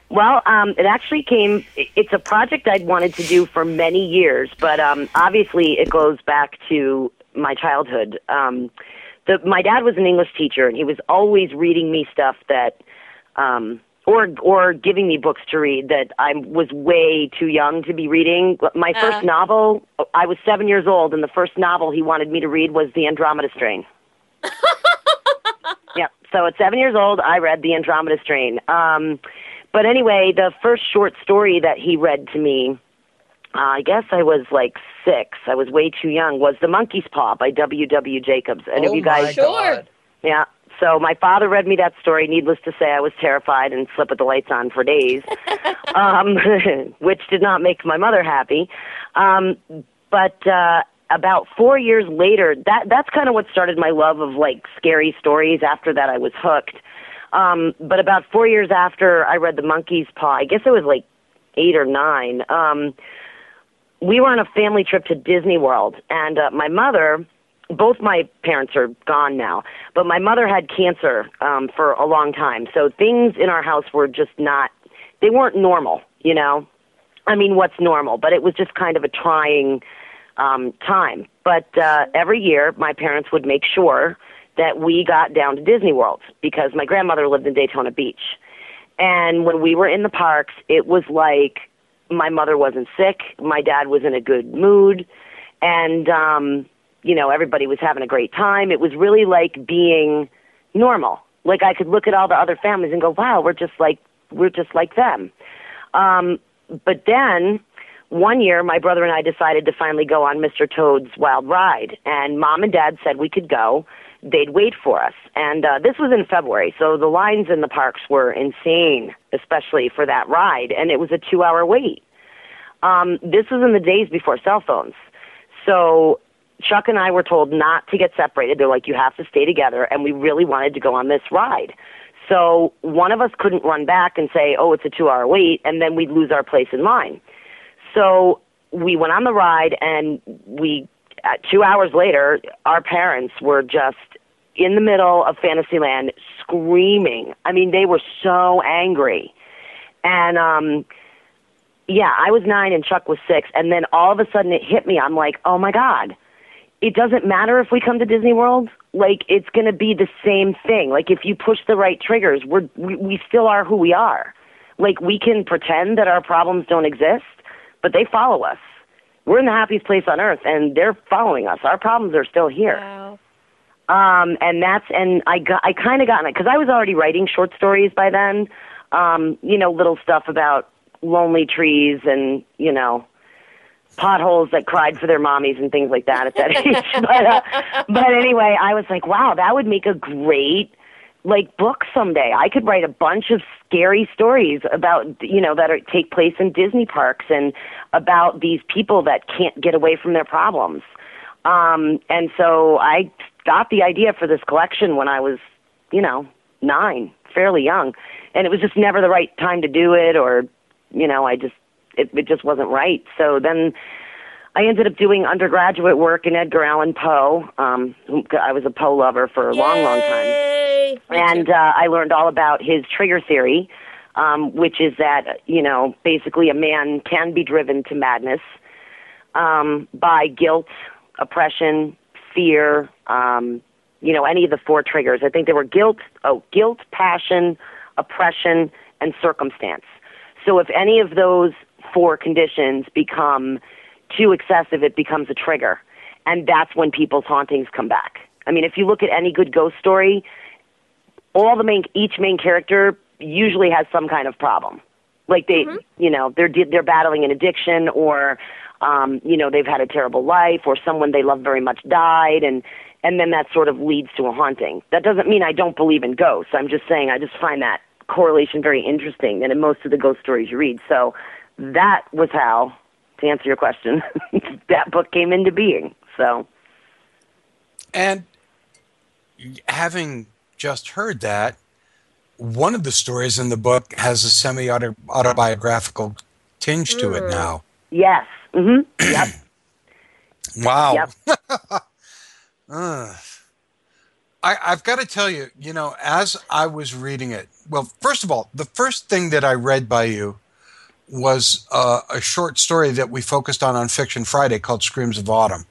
Well, um, it actually came. It's a project I'd wanted to do for many years, but um, obviously it goes back to my childhood. Um, the, my dad was an English teacher, and he was always reading me stuff that, um, or or giving me books to read that I was way too young to be reading. My Uh. first novel, I was seven years old, and the first novel he wanted me to read was The Andromeda Strain. yeah, So at seven years old, I read The Andromeda Strain. Um, but anyway, the first short story that he read to me, uh, I guess I was like six. I was way too young. Was The Monkey's Paw by W. W. Jacobs. And oh if you guys, my Sure. God. yeah. So my father read me that story. Needless to say, I was terrified and slept with the lights on for days, um, which did not make my mother happy. Um, but uh, about four years later, that that's kind of what started my love of like scary stories. After that, I was hooked. Um, but about four years after I read The Monkey's Paw, I guess it was like eight or nine. Um, we were on a family trip to Disney World, and uh, my mother, both my parents are gone now, but my mother had cancer um, for a long time. So things in our house were just not, they weren't normal, you know? I mean, what's normal? But it was just kind of a trying um, time. But uh, every year, my parents would make sure that we got down to Disney World because my grandmother lived in Daytona Beach. And when we were in the parks, it was like my mother wasn't sick, my dad was in a good mood, and um, you know, everybody was having a great time. It was really like being normal. Like I could look at all the other families and go, "Wow, we're just like we're just like them." Um, but then one year, my brother and I decided to finally go on Mr. Toad's Wild Ride, and mom and dad said we could go. They'd wait for us, and uh, this was in February, so the lines in the parks were insane, especially for that ride, and it was a two-hour wait. Um, this was in the days before cell phones, so Chuck and I were told not to get separated. They're like, you have to stay together, and we really wanted to go on this ride. So one of us couldn't run back and say, oh, it's a two hour wait, and then we'd lose our place in line. So we went on the ride, and we, two hours later, our parents were just in the middle of Fantasyland screaming. I mean, they were so angry. And, um, yeah, I was nine and Chuck was six, and then all of a sudden it hit me. I'm like, oh my God, it doesn't matter if we come to Disney World. Like, it's going to be the same thing. Like, if you push the right triggers, we're, we, we still are who we are. Like, we can pretend that our problems don't exist, but they follow us. We're in the happiest place on earth, and they're following us. Our problems are still here. Wow. Um, and that's and I got I kind of got it because I was already writing short stories by then. Um, you know, little stuff about lonely trees and you know potholes that cried for their mommies and things like that at that age. but uh, but anyway, I was like, wow, that would make a great like book someday. I could write a bunch of scary stories about you know that are, take place in Disney parks and about these people that can't get away from their problems. Um, and so I got the idea for this collection when I was, you know, nine, fairly young, and it was just never the right time to do it, or, you know, I just it, it just wasn't right. So then I ended up doing undergraduate work in Edgar Allan Poe. Um, I was a Poe lover for a long, long time and uh, I learned all about his trigger theory, um, which is that you know basically a man can be driven to madness um, by guilt, oppression, fear, um, you know any of the four triggers. I think there were guilt, oh guilt, passion, oppression, and circumstance. So if any of those four conditions become too excessive, it becomes a trigger, and that's when people's hauntings come back. I mean, if you look at any good ghost story, all the main each main character usually has some kind of problem. Like they you know they're they're battling an addiction or um you know they've had a terrible life or someone they love very much died and and then that sort of leads to a haunting. That doesn't mean i don't believe in ghosts. I'm just saying i just find that correlation very interesting and in most of the ghost stories you read. So that was how to answer your question that book came into being so And having just heard that, one of the stories in the book has a semi autobiographical tinge to it now. yes mhm yep Wow. Yep. Ugh. I, I've got to tell you, you know, as I was reading it, well, first of all, the first thing that I read by you was uh, a short story that we focused on on Fiction Friday called Screams of Autumn,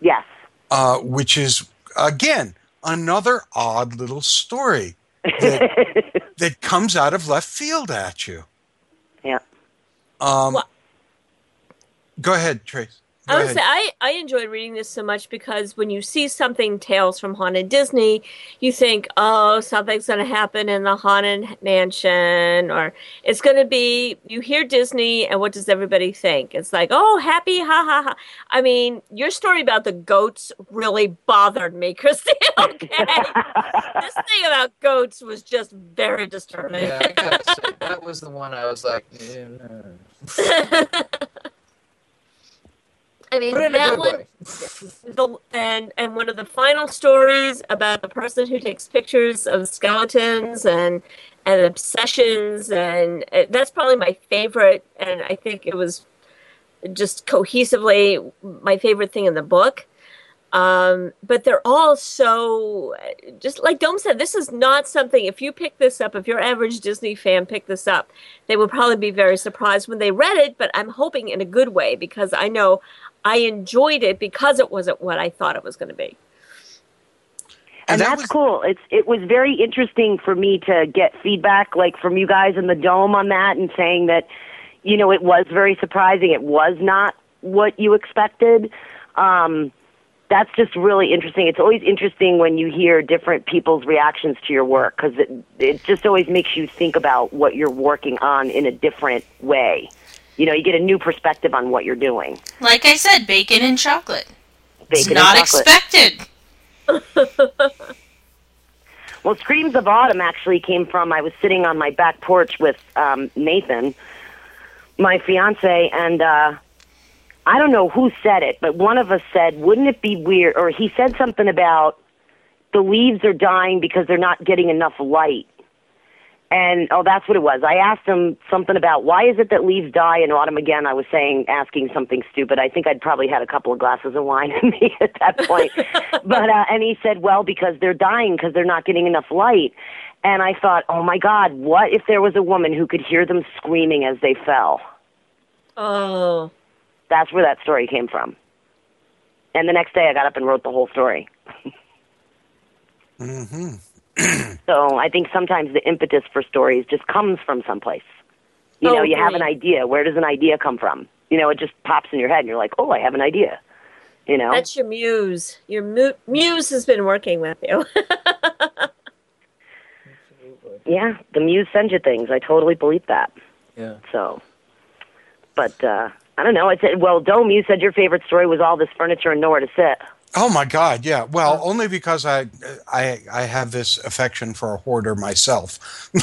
yes uh, which is, again, another odd little story that, that comes out of left field at you. yeah Um, Well- go ahead, Trace. Go I would say I, I enjoyed reading this so much because when you see something Tales from Haunted Disney, you think, oh, something's going to happen in the Haunted Mansion, or it's going to be, you hear Disney, and what does everybody think? It's like, oh, happy, ha ha ha. I mean, your story about the goats really bothered me, Christine, okay? this thing about goats was just very disturbing. Yeah, I gotta say, that was the one I was like, yeah, no. I mean, But in a that one, the, and and one of the final stories about the person who takes pictures of skeletons and and obsessions, and uh, that's probably my favorite. And I think it was just cohesively my favorite thing in the book. Um, but they're all so just like Dome said, this is not something if you pick this up, if your average Disney fan picked this up, they would probably be very surprised when they read it, but I'm hoping in a good way because I know I enjoyed it because it wasn't what I thought it was going to be. and, And that that's was- cool. It's it was very interesting for me to get feedback like from you guys in the dome on that and saying that you know it was very surprising. It was not what you expected. Um, that's just really interesting. It's always interesting when you hear different people's reactions to your work because it it just always makes you think about what you're working on in a different way. You know, you get a new perspective on what you're doing. Like I said, bacon and chocolate. it's Bacon and not expected. Well, Screams of Autumn actually came from I was sitting on my back porch with um, Nathan, my fiance, and uh, I don't know who said it, but one of us said, "Wouldn't it be weird?" Or he said something about the leaves are dying because they're not getting enough light. And oh, that's what it was. I asked him something about why is it that leaves die in autumn again. I was saying, asking something stupid. I think I'd probably had a couple of glasses of wine in me at that point. but uh, and he said, well, because they're dying because they're not getting enough light. And I thought, oh my God, what if there was a woman who could hear them screaming as they fell? Oh, That's where that story came from. And the next day, I got up and wrote the whole story. hmm So I think sometimes the impetus for stories just comes from someplace. You know, Oh, you have an idea. Where does an idea come from? You know, it just pops in your head, and you're like, "Oh, I have an idea." You know, that's your muse. Your mu- muse has been working with you. yeah, the muse sends you things. I totally believe that. Yeah. So, but uh, I don't know. I said, well, Dome, you said your favorite story was all this furniture and nowhere to sit. Oh my God! Yeah. Well, only because I I I have this affection for a hoarder myself.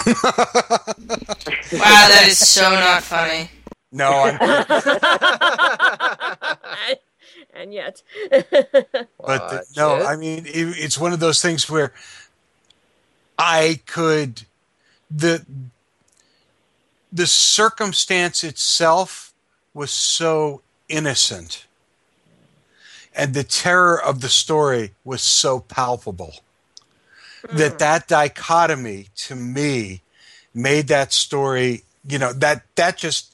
Wow, that is so not funny. No, I'm, and yet. but the- no, I mean it, it's one of those things where I could the the circumstance itself was so innocent and the terror of the story was so palpable that hmm. that dichotomy to me made that story you know that that just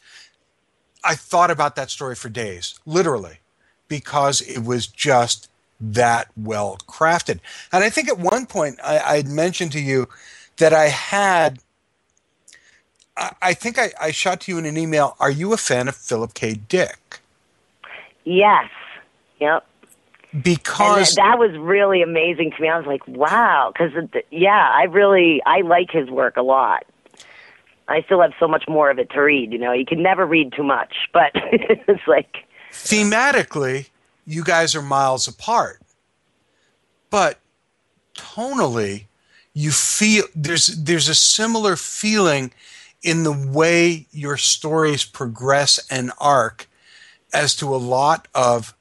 i thought about that story for days literally because it was just that well crafted. And i think at one point i i'd mentioned to you that i had i, I think I, I shot to you in an email are you a fan of philip k. Dick? Yes. Yep. And because that, that was really amazing to me. I was like, wow, because yeah, I really I like his work a lot. I still have so much more of it to read. You know, you can never read too much, but it's like thematically, you guys are miles apart. But tonally, you feel there's there's a similar feeling in the way your stories progress and arc as to a lot of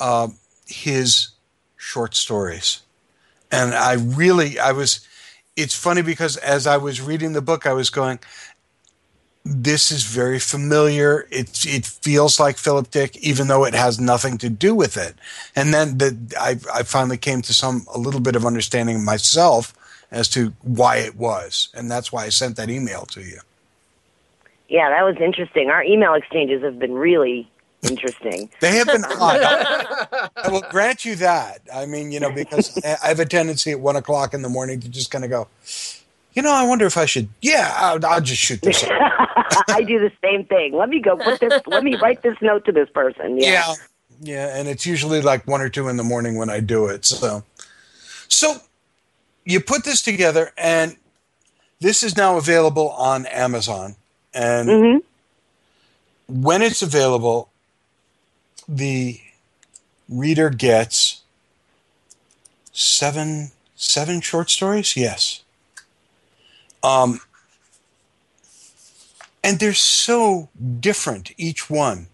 uh, his short stories. And I really, I was, it's funny because as I was reading the book, I was going, this is very familiar. It it feels like Philip Dick, even though it has nothing to do with it. And then the, I I finally came to some a little bit of understanding myself as to why it was, and that's why I sent that email to you. yeah, that was interesting. Our email exchanges have been really interesting. They have been odd. I will grant you that. I mean, you know, because I have a tendency at one o'clock in the morning to just kind of go, you know, I wonder if I should. Yeah, I'll, I'll just shoot this. I do the same thing. Let me go put this. let me write this note to this person. Yeah. Yeah. Yeah, and it's usually like one or two in the morning when I do it. So, so you put this together, and this is now available on Amazon. And Mm-hmm. when it's available, the reader gets seven seven short stories. Yes. Um, and they're so different each one.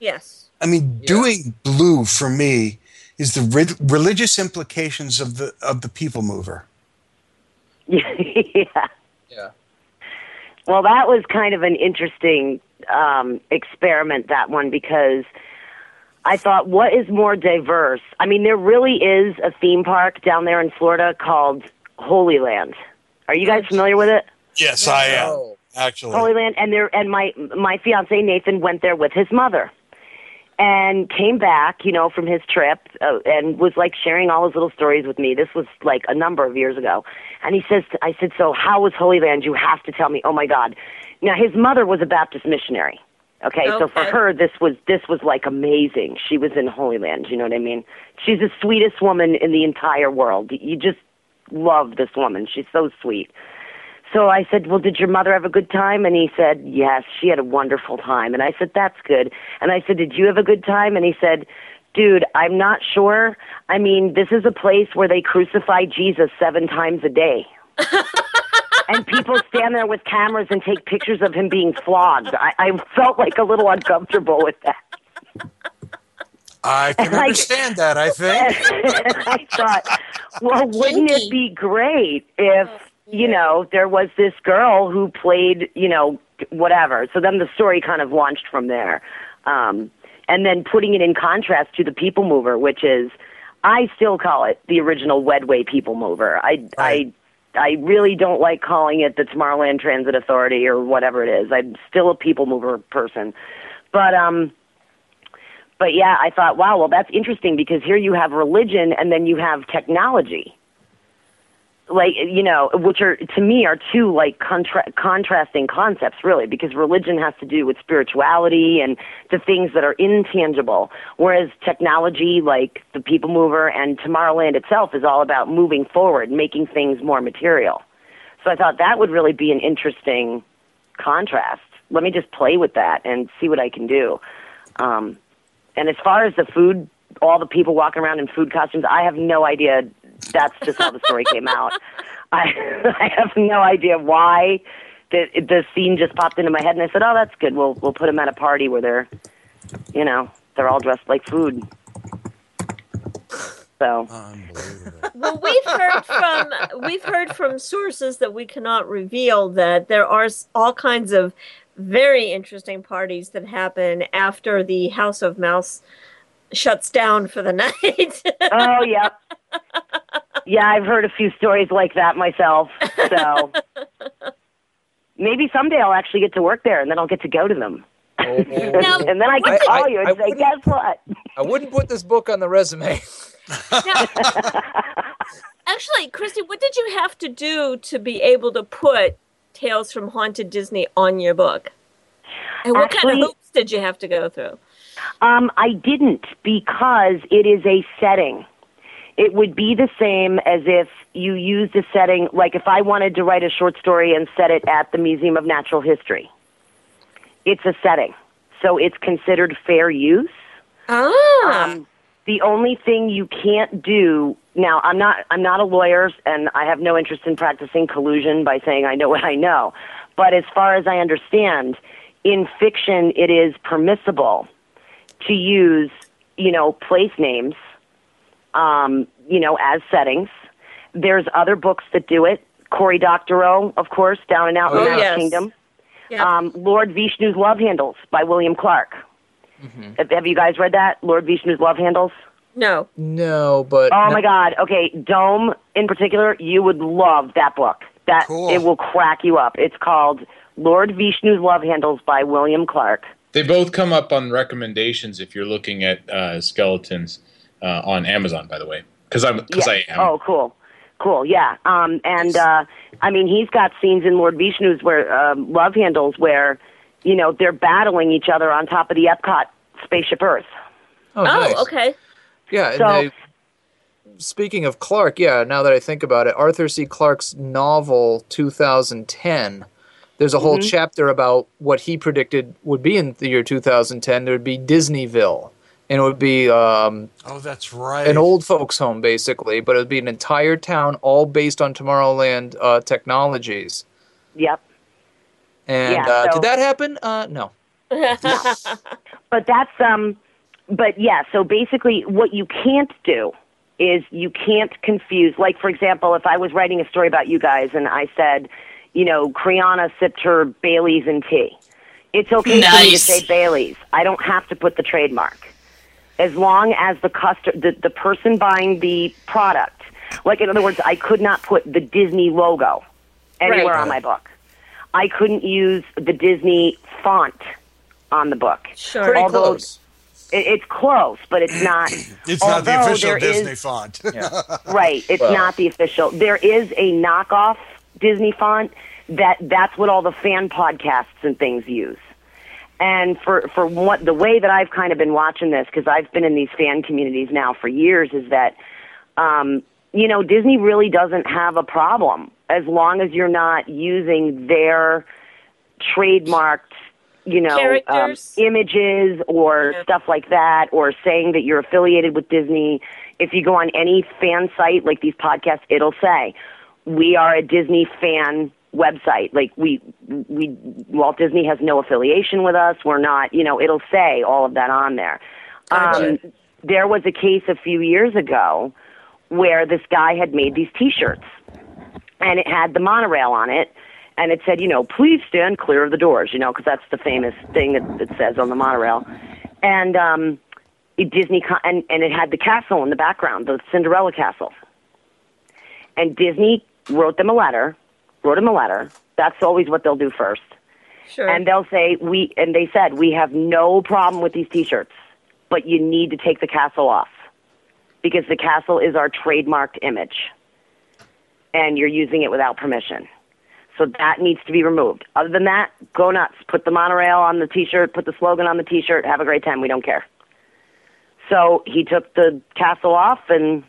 Yes. I mean, doing blue for me is the re- religious implications of the of the people mover. yeah. Yeah. Well, that was kind of an interesting um, experiment, that one, because I thought, what is more diverse? I mean, there really is a theme park down there in Florida called Holy Land. Are you guys familiar with it? Yes, I am actually. Holy Land, and there, and my my fiance Nathan went there with his mother, and came back, you know, from his trip, uh, and was like sharing all his little stories with me. This was like a number of years ago, and he says, I said, so how was Holy Land? You have to tell me. Oh my God! Now his mother was a Baptist missionary. Okay, so for her, this was this was like amazing. She was in Holy Land. You know what I mean? She's the sweetest woman in the entire world. You just love this woman. She's so sweet. So I said, Well, did your mother have a good time? And he said, Yes, she had a wonderful time. And I said, That's good. And I said, Did you have a good time? And he said, Dude, I'm not sure. I mean, this is a place where they crucify Jesus seven times a day. and people stand there with cameras and take pictures of him being flogged. I, I felt like a little uncomfortable with that. I can Like- understand that. I think. I thought, well, wouldn't it be great if, you know, there was this girl who played, you know, whatever. So then the story kind of launched from there. Um, and then putting it in contrast to the People Mover, which is, I still call it the original Wedway People Mover. I, I, I really don't like calling it the Tomorrowland Transit Authority or whatever it is. I'm still a People Mover person. But, um, but yeah, I thought, wow, well, that's interesting because here you have religion and then you have technology. Like, you know, which are, to me, are two, like, contra- contrasting concepts, really, because religion has to do with spirituality and the things that are intangible, whereas technology, like the People Mover and Tomorrowland itself, is all about moving forward, making things more material. So I thought that would really be an interesting contrast. Let me just play with that and see what I can do. Um, and as far as the food, all the people walking around in food costumes, I have no idea. That's just how the story came out. I I have no idea why the the scene just popped into my head, and I said, "Oh, that's good. We'll we'll put them at a party where they're, you know, they're all dressed like food." So well, we've heard from we've heard from sources that we cannot reveal that there are all kinds of very interesting parties that happen after the House of Mouse shuts down for the night. oh, yeah. Yeah, I've heard a few stories like that myself. So maybe someday I'll actually get to work there, and then I'll get to go to them. Oh. and then I can call I- you and I say, "Guess what?" I wouldn't put this book on the resume. Actually, Kristi, what did you have to do to be able to put Tales from Haunted Disney on your book? And what kind of hoops did you have to go through? Um, I didn't because it is a setting. It would be the same as if you used a setting, like if I wanted to write a short story and set it at the Museum of Natural History. It's a setting, so it's considered fair use. Ah. Um, the only thing you can't do now, I'm not I'm not a lawyer, and I have no interest in practicing collusion by saying I know what I know. But as far as I understand, in fiction, it is permissible to use, you know, place names, um, you know, as settings. There's other books that do it. Cory Doctorow, of course, Down and Out in Oh, the Mouse yes. Kingdom. Yep. Um, Lord Vishnu's Love Handles by William Clarke. Have, have you guys read that? Lord Vishnu's Love Handles? No. No, but Oh my God. Okay, Dome in particular, you would love that book. That it will crack you up. It's called Lord Vishnu's Love Handles by William Clarke. They both come up on recommendations if you're looking at uh, skeletons uh, on Amazon, by the way. Because I'm because Yeah. I am. Oh, cool, cool. Yeah. Um, and uh, I mean, he's got scenes in Lord Vishnu's where um, love handles where, you know, they're battling each other on top of the Epcot spaceship Earth. Oh, nice. okay. Yeah, and So- they, speaking of Clarke, yeah, now that I think about it, Arthur C. Clarke's novel 2010, there's a whole Mhm. chapter about what he predicted would be in the year 2010. There would be Disneyville, and it would be um, Oh, that's right. an old folks' home, basically, but it would be an entire town all based on Tomorrowland uh, technologies. Yep. And Yeah, uh, so- did that happen? Uh, no. but that's um but yeah so basically what you can't do is you can't confuse like for example if i was writing a story about you guys and i said you know Kriana sipped her baileys and tea it's okay for me to say baileys i don't have to put the trademark as long as the customer the, the person buying the product like in other words i could not put the disney logo anywhere Right. on my book i couldn't use the disney font on the book Sure. Pretty Although- close. it, it's close, but it's not. It's not the official there is- Disney font. right. It's Well. not the official. There is a knockoff Disney font that that's what all the fan podcasts and things use. And for for what the way that I've kind of been watching this because I've been in these fan communities now for years is that um, you know Disney really doesn't have a problem as long as you're not using their trademarked you know um, images or stuff like that or saying that you're affiliated with Disney. If you go on any fan site like these podcasts it'll say we are a Disney fan website. Like we we Walt Disney has no affiliation with us. We're not you know it'll say all of that on there. Um, there was a case a few years ago where this guy had made these t-shirts and it had the monorail on it and it said you know please stand clear of the doors you know because that's the famous thing that it says on the monorail. And um it disney and and it had the castle in the background the cinderella castle. And disney wrote them a letter wrote them a letter. That's always what they'll do first. Sure. and they'll say we and they said we have no problem with these t-shirts but you need to take the castle off because the castle is our trademarked image and you're using it without permission. So that needs to be removed. Other than that go nuts. Put the monorail on the t-shirt put the slogan on the t-shirt have a great time. We don't care. So he took the castle off and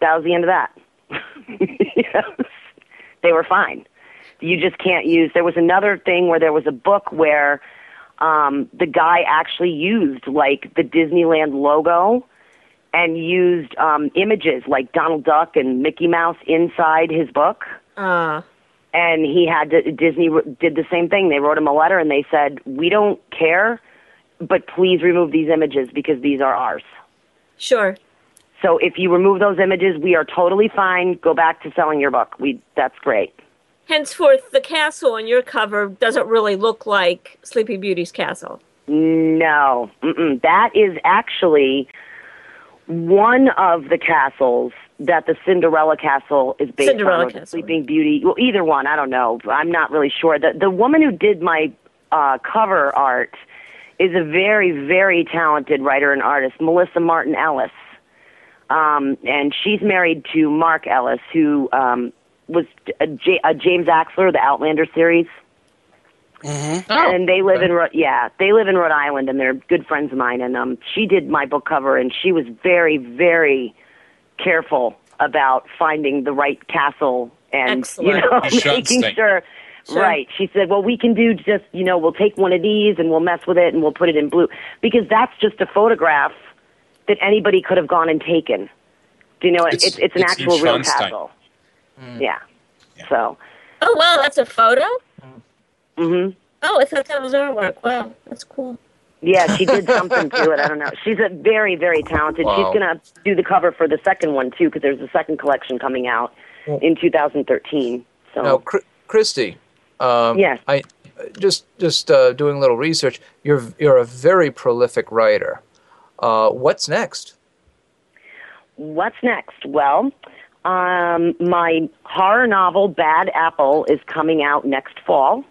that was the end of that Yes. they were fine you just can't use there was another thing where there was a book where um, the guy actually used like the Disneyland logo and used um, images like Donald Duck and Mickey Mouse inside his book. Uh, And he had to, Disney did the same thing. They wrote him a letter and they said, "We don't care, but please remove these images because these are ours." sure. So if you remove those images, we are totally fine. Go back to selling your book. We that's great. Henceforth, the castle on your cover doesn't really look like Sleeping Beauty's castle. No, mm-mm. that is actually one of the castles that the Cinderella Castle is based Cinderella on. Castle. Sleeping Beauty. Well, either one. I don't know. I'm not really sure. The the woman who did my uh, cover art is a very very talented writer and artist, Melissa Martin Ellis. Um, and she's married to Mark Ellis, who um, was a, J- a James Axler, the Outlander series. Mm-hmm. and they live in Rhode, yeah, they live in Rhode Island, and they're good friends of mine. And um, she did my book cover, and she was very, very careful about finding the right castle and Excellent. you know You shouldn't making sure. Sure. Right. She said, "Well, we can do just you know we'll take one of these and we'll mess with it and we'll put it in blue because that's just a photograph that anybody could have gone and taken. Do you know? It's- It's it's, an it's actual real Neuschwanstein. castle. Yeah. So. Oh, wow, that's a photo? Mm-hmm. Oh, I thought that was artwork. Wow, that's cool. Yeah, she did something to it. I don't know. She's a very, very talented. Wow. She's gonna do the cover for the second one too, because there's a second collection coming out in 2013. So Now, Chr- Kristi. Um, Yes. I just just uh, doing a little research. You're you're a very prolific writer. Uh, what's next? what's next? Well, um, my horror novel Bad Apple is coming out next fall.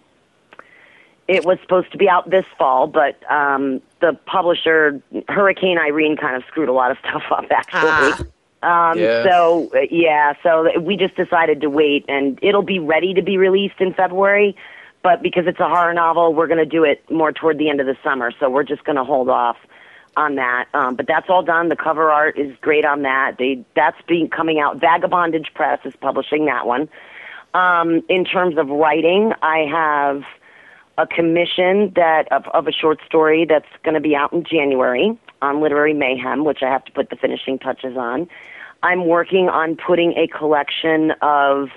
It was supposed to be out this fall, but um, the publisher Hurricane Irene kind of screwed a lot of stuff up. Actually. Um, Yeah. So yeah, so we just decided to wait, and it'll be ready to be released in February. But because it's a horror novel, we're going to do it more toward the end of the summer. So we're just going to hold off on that. Um, but that's all done. The cover art is great on that. They that's being coming out. Vagabondage Press is publishing that one. Um, in terms of writing, I have a commission that of, of a short story that's going to be out in January on Literary Mayhem, which I have to put the finishing touches on. I'm working on putting a collection of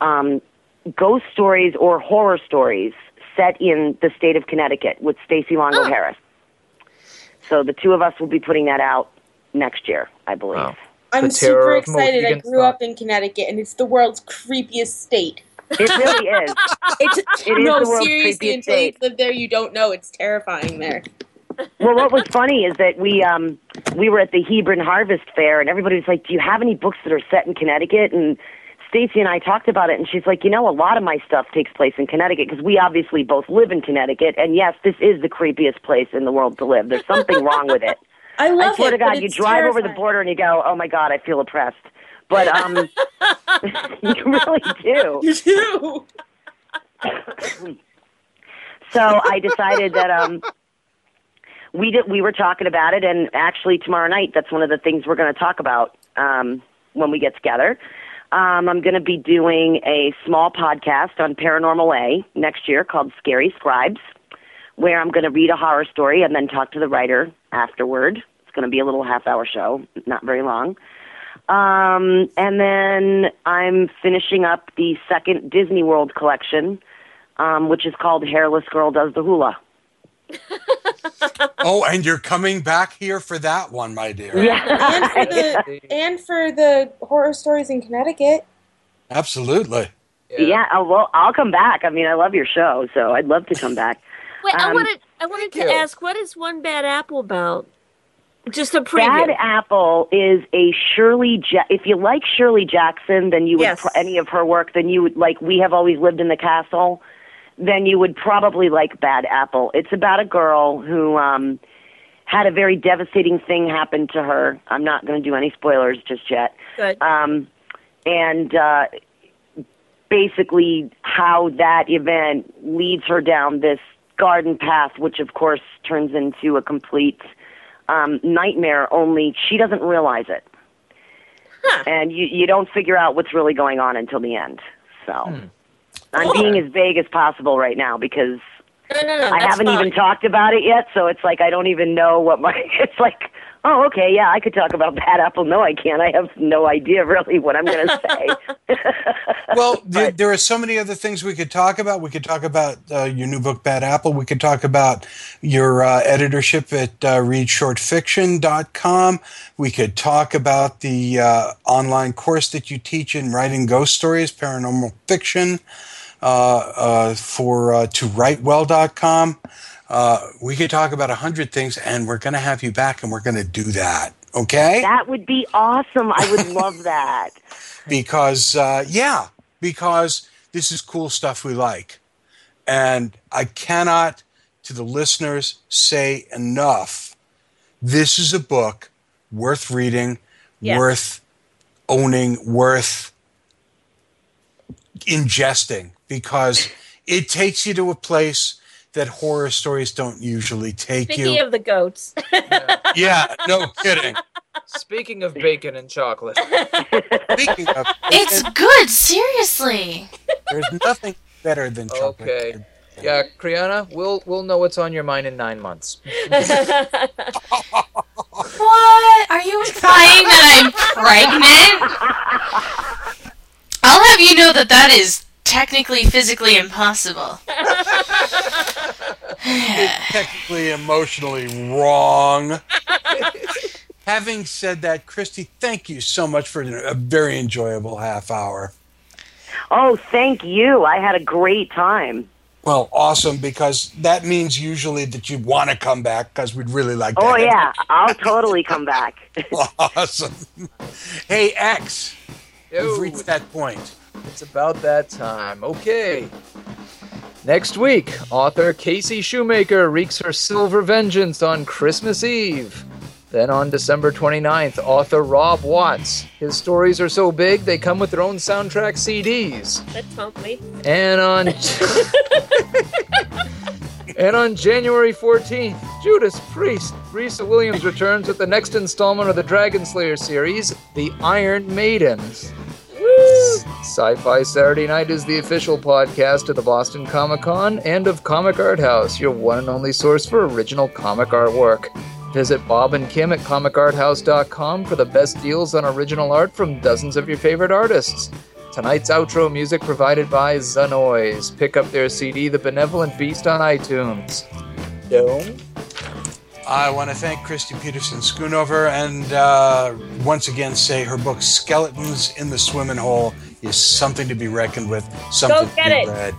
um, ghost stories or horror stories set in the state of Connecticut with Stacey Longo Harris. So the two of us will be putting that out next year, I believe. Wow. I'm The super excited. I grew up in Connecticut, and it's the world's creepiest state. It really is. It's, It is no, the world's seriously, creepiest until you state. live there, you don't know. It's terrifying there. well, what was funny is that we um we were at the Hebron Harvest Fair, and everybody was like, "Do you have any books that are set in Connecticut?" And Stacey and I talked about it, and she's like, "You know, a lot of my stuff takes place in Connecticut because we obviously both live in Connecticut, and yes, this is the creepiest place in the world to live. There's something wrong with it. I love I swear it. to God, you drive over the border and you go, "Oh my God, I feel oppressed." But um, you really do. You do. So I decided that um, we did, we were talking about it, and actually tomorrow night, that's one of the things we're going to talk about um, when we get together. Um, I'm going to be doing a small podcast on Paranormal A next year called Scary Scribes, where I'm going to read a horror story and then talk to the writer afterward. It's going to be a little half hour show, not very long. Um, and then I'm finishing up the second Disney World collection, um, which is called Hairless Girl Does the Hula. Oh, and you're coming back here for that one, my dear. Yeah. and for the and for the horror stories in Connecticut. Absolutely. Yeah, oh, well, I'll come back. I mean, I love your show, so I'd love to come back. Wait, I Um, wanted I wanted to you. ask, what is one bad apple about? Just a preview. Bad Apple is a Shirley. Ja- if you like Shirley Jackson, then you would Yes. pro- any of her work. Then you would like. We have always lived in the castle. Then you would probably like Bad Apple. It's about a girl who um, had a very devastating thing happen to her. I'm not going to do any spoilers just yet. Good. Um, and uh, basically, how that event leads her down this garden path, which of course turns into a complete um, nightmare. Only she doesn't realize it, and you you don't figure out what's really going on until the end. So I'm being as vague as possible right now because No, no, no. I haven't fine. even talked about it yet, so it's like I don't even know what my. It's like, oh, okay, yeah, I could talk about Bad Apple. No, I can't. I have no idea really what I'm going to say. Well, there, there are so many other things we could talk about. We could talk about uh, your new book, Bad Apple. We could talk about your uh, editorship at uh, readshortfiction.com. We could talk about the uh, online course that you teach in writing ghost stories, paranormal fiction, for uh, to writewell.com. Uh, we could talk about a hundred things, and we're going to have you back, and we're going to do that. Okay? that would be awesome. I would love that. because uh, yeah, because this is cool stuff we like, and I cannot to the listeners say enough. This is a book worth reading, Yes. worth owning, worth ingesting because it takes you to a place that horror stories don't usually take Speaking you. of the goats, yeah, no kidding. Speaking of bacon and chocolate, Speaking of, It's good, seriously. there's nothing better than chocolate. okay. Yeah, Kriana, we'll we'll know what's on your mind in nine months. What? Are you implying that I'm pregnant? I'll have you know that that is technically physically impossible. technically emotionally wrong. Having said that, Kristi, thank you so much for a very enjoyable half hour. Oh, thank you. I had a great time. Well, awesome, because that means usually that you want to come back because we'd really like to. Oh, have yeah. I'll totally come back. Awesome. Hey, X, Yo. we've reached that point. It's about that time. Okay. Next week, author Casey Shoemaker wreaks her silver vengeance on Christmas Eve. Then on December 29th, author Rob Watts. His stories are so big they come with their own soundtrack CDs. that's me. And on And on January 14th, Judas Priest, Risa Williams returns with the next installment of the Dragon Slayer series, The Iron Maidens. Sci Fi Saturday Night is the official podcast of the Boston Comic Con and of Comic Art House, your one and only source for original comic artwork. Visit Bob and Kim at comicarthouse.com for the best deals on original art from dozens of your favorite artists. Tonight's outro music provided by Zanoise. Pick up their CD, The Benevolent Beast, on iTunes. Dome? I want to thank Kristi Petersen Schoonover and uh, once again say her book Skeletons in the Swimming Hole is something to be reckoned with, something get to be it. read.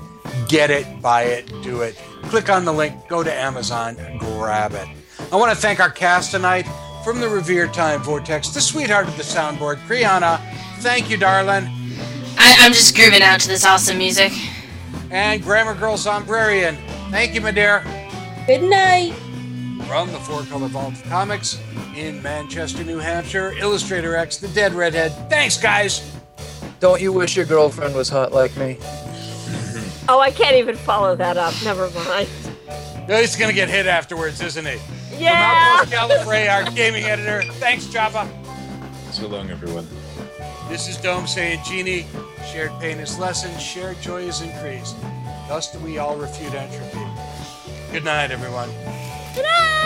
Get it, buy it, do it. Click on the link, go to Amazon, grab it. I want to thank our cast tonight from the Revered Time Vortex, the sweetheart of the soundboard, Kriana. Thank you, darling. I, I'm just grooving out to this awesome music. And Grammar Girl Sombrarian. Thank you, my dear. Good night. From the Four Color Vault of Comics in Manchester, New Hampshire, Illustrator X, the Dead Redhead. Thanks, guys. Don't you wish your girlfriend was hot like me? Oh, I can't even follow that up. Never mind. He's gonna get hit afterwards, isn't he? Yeah. From Outpost Gallifrey, our gaming editor. Thanks, Java. So long, everyone. This is Dome saying, Genie, shared pain is lessened, shared joy is increased. Thus do we all refute entropy. Good night, everyone. Good night.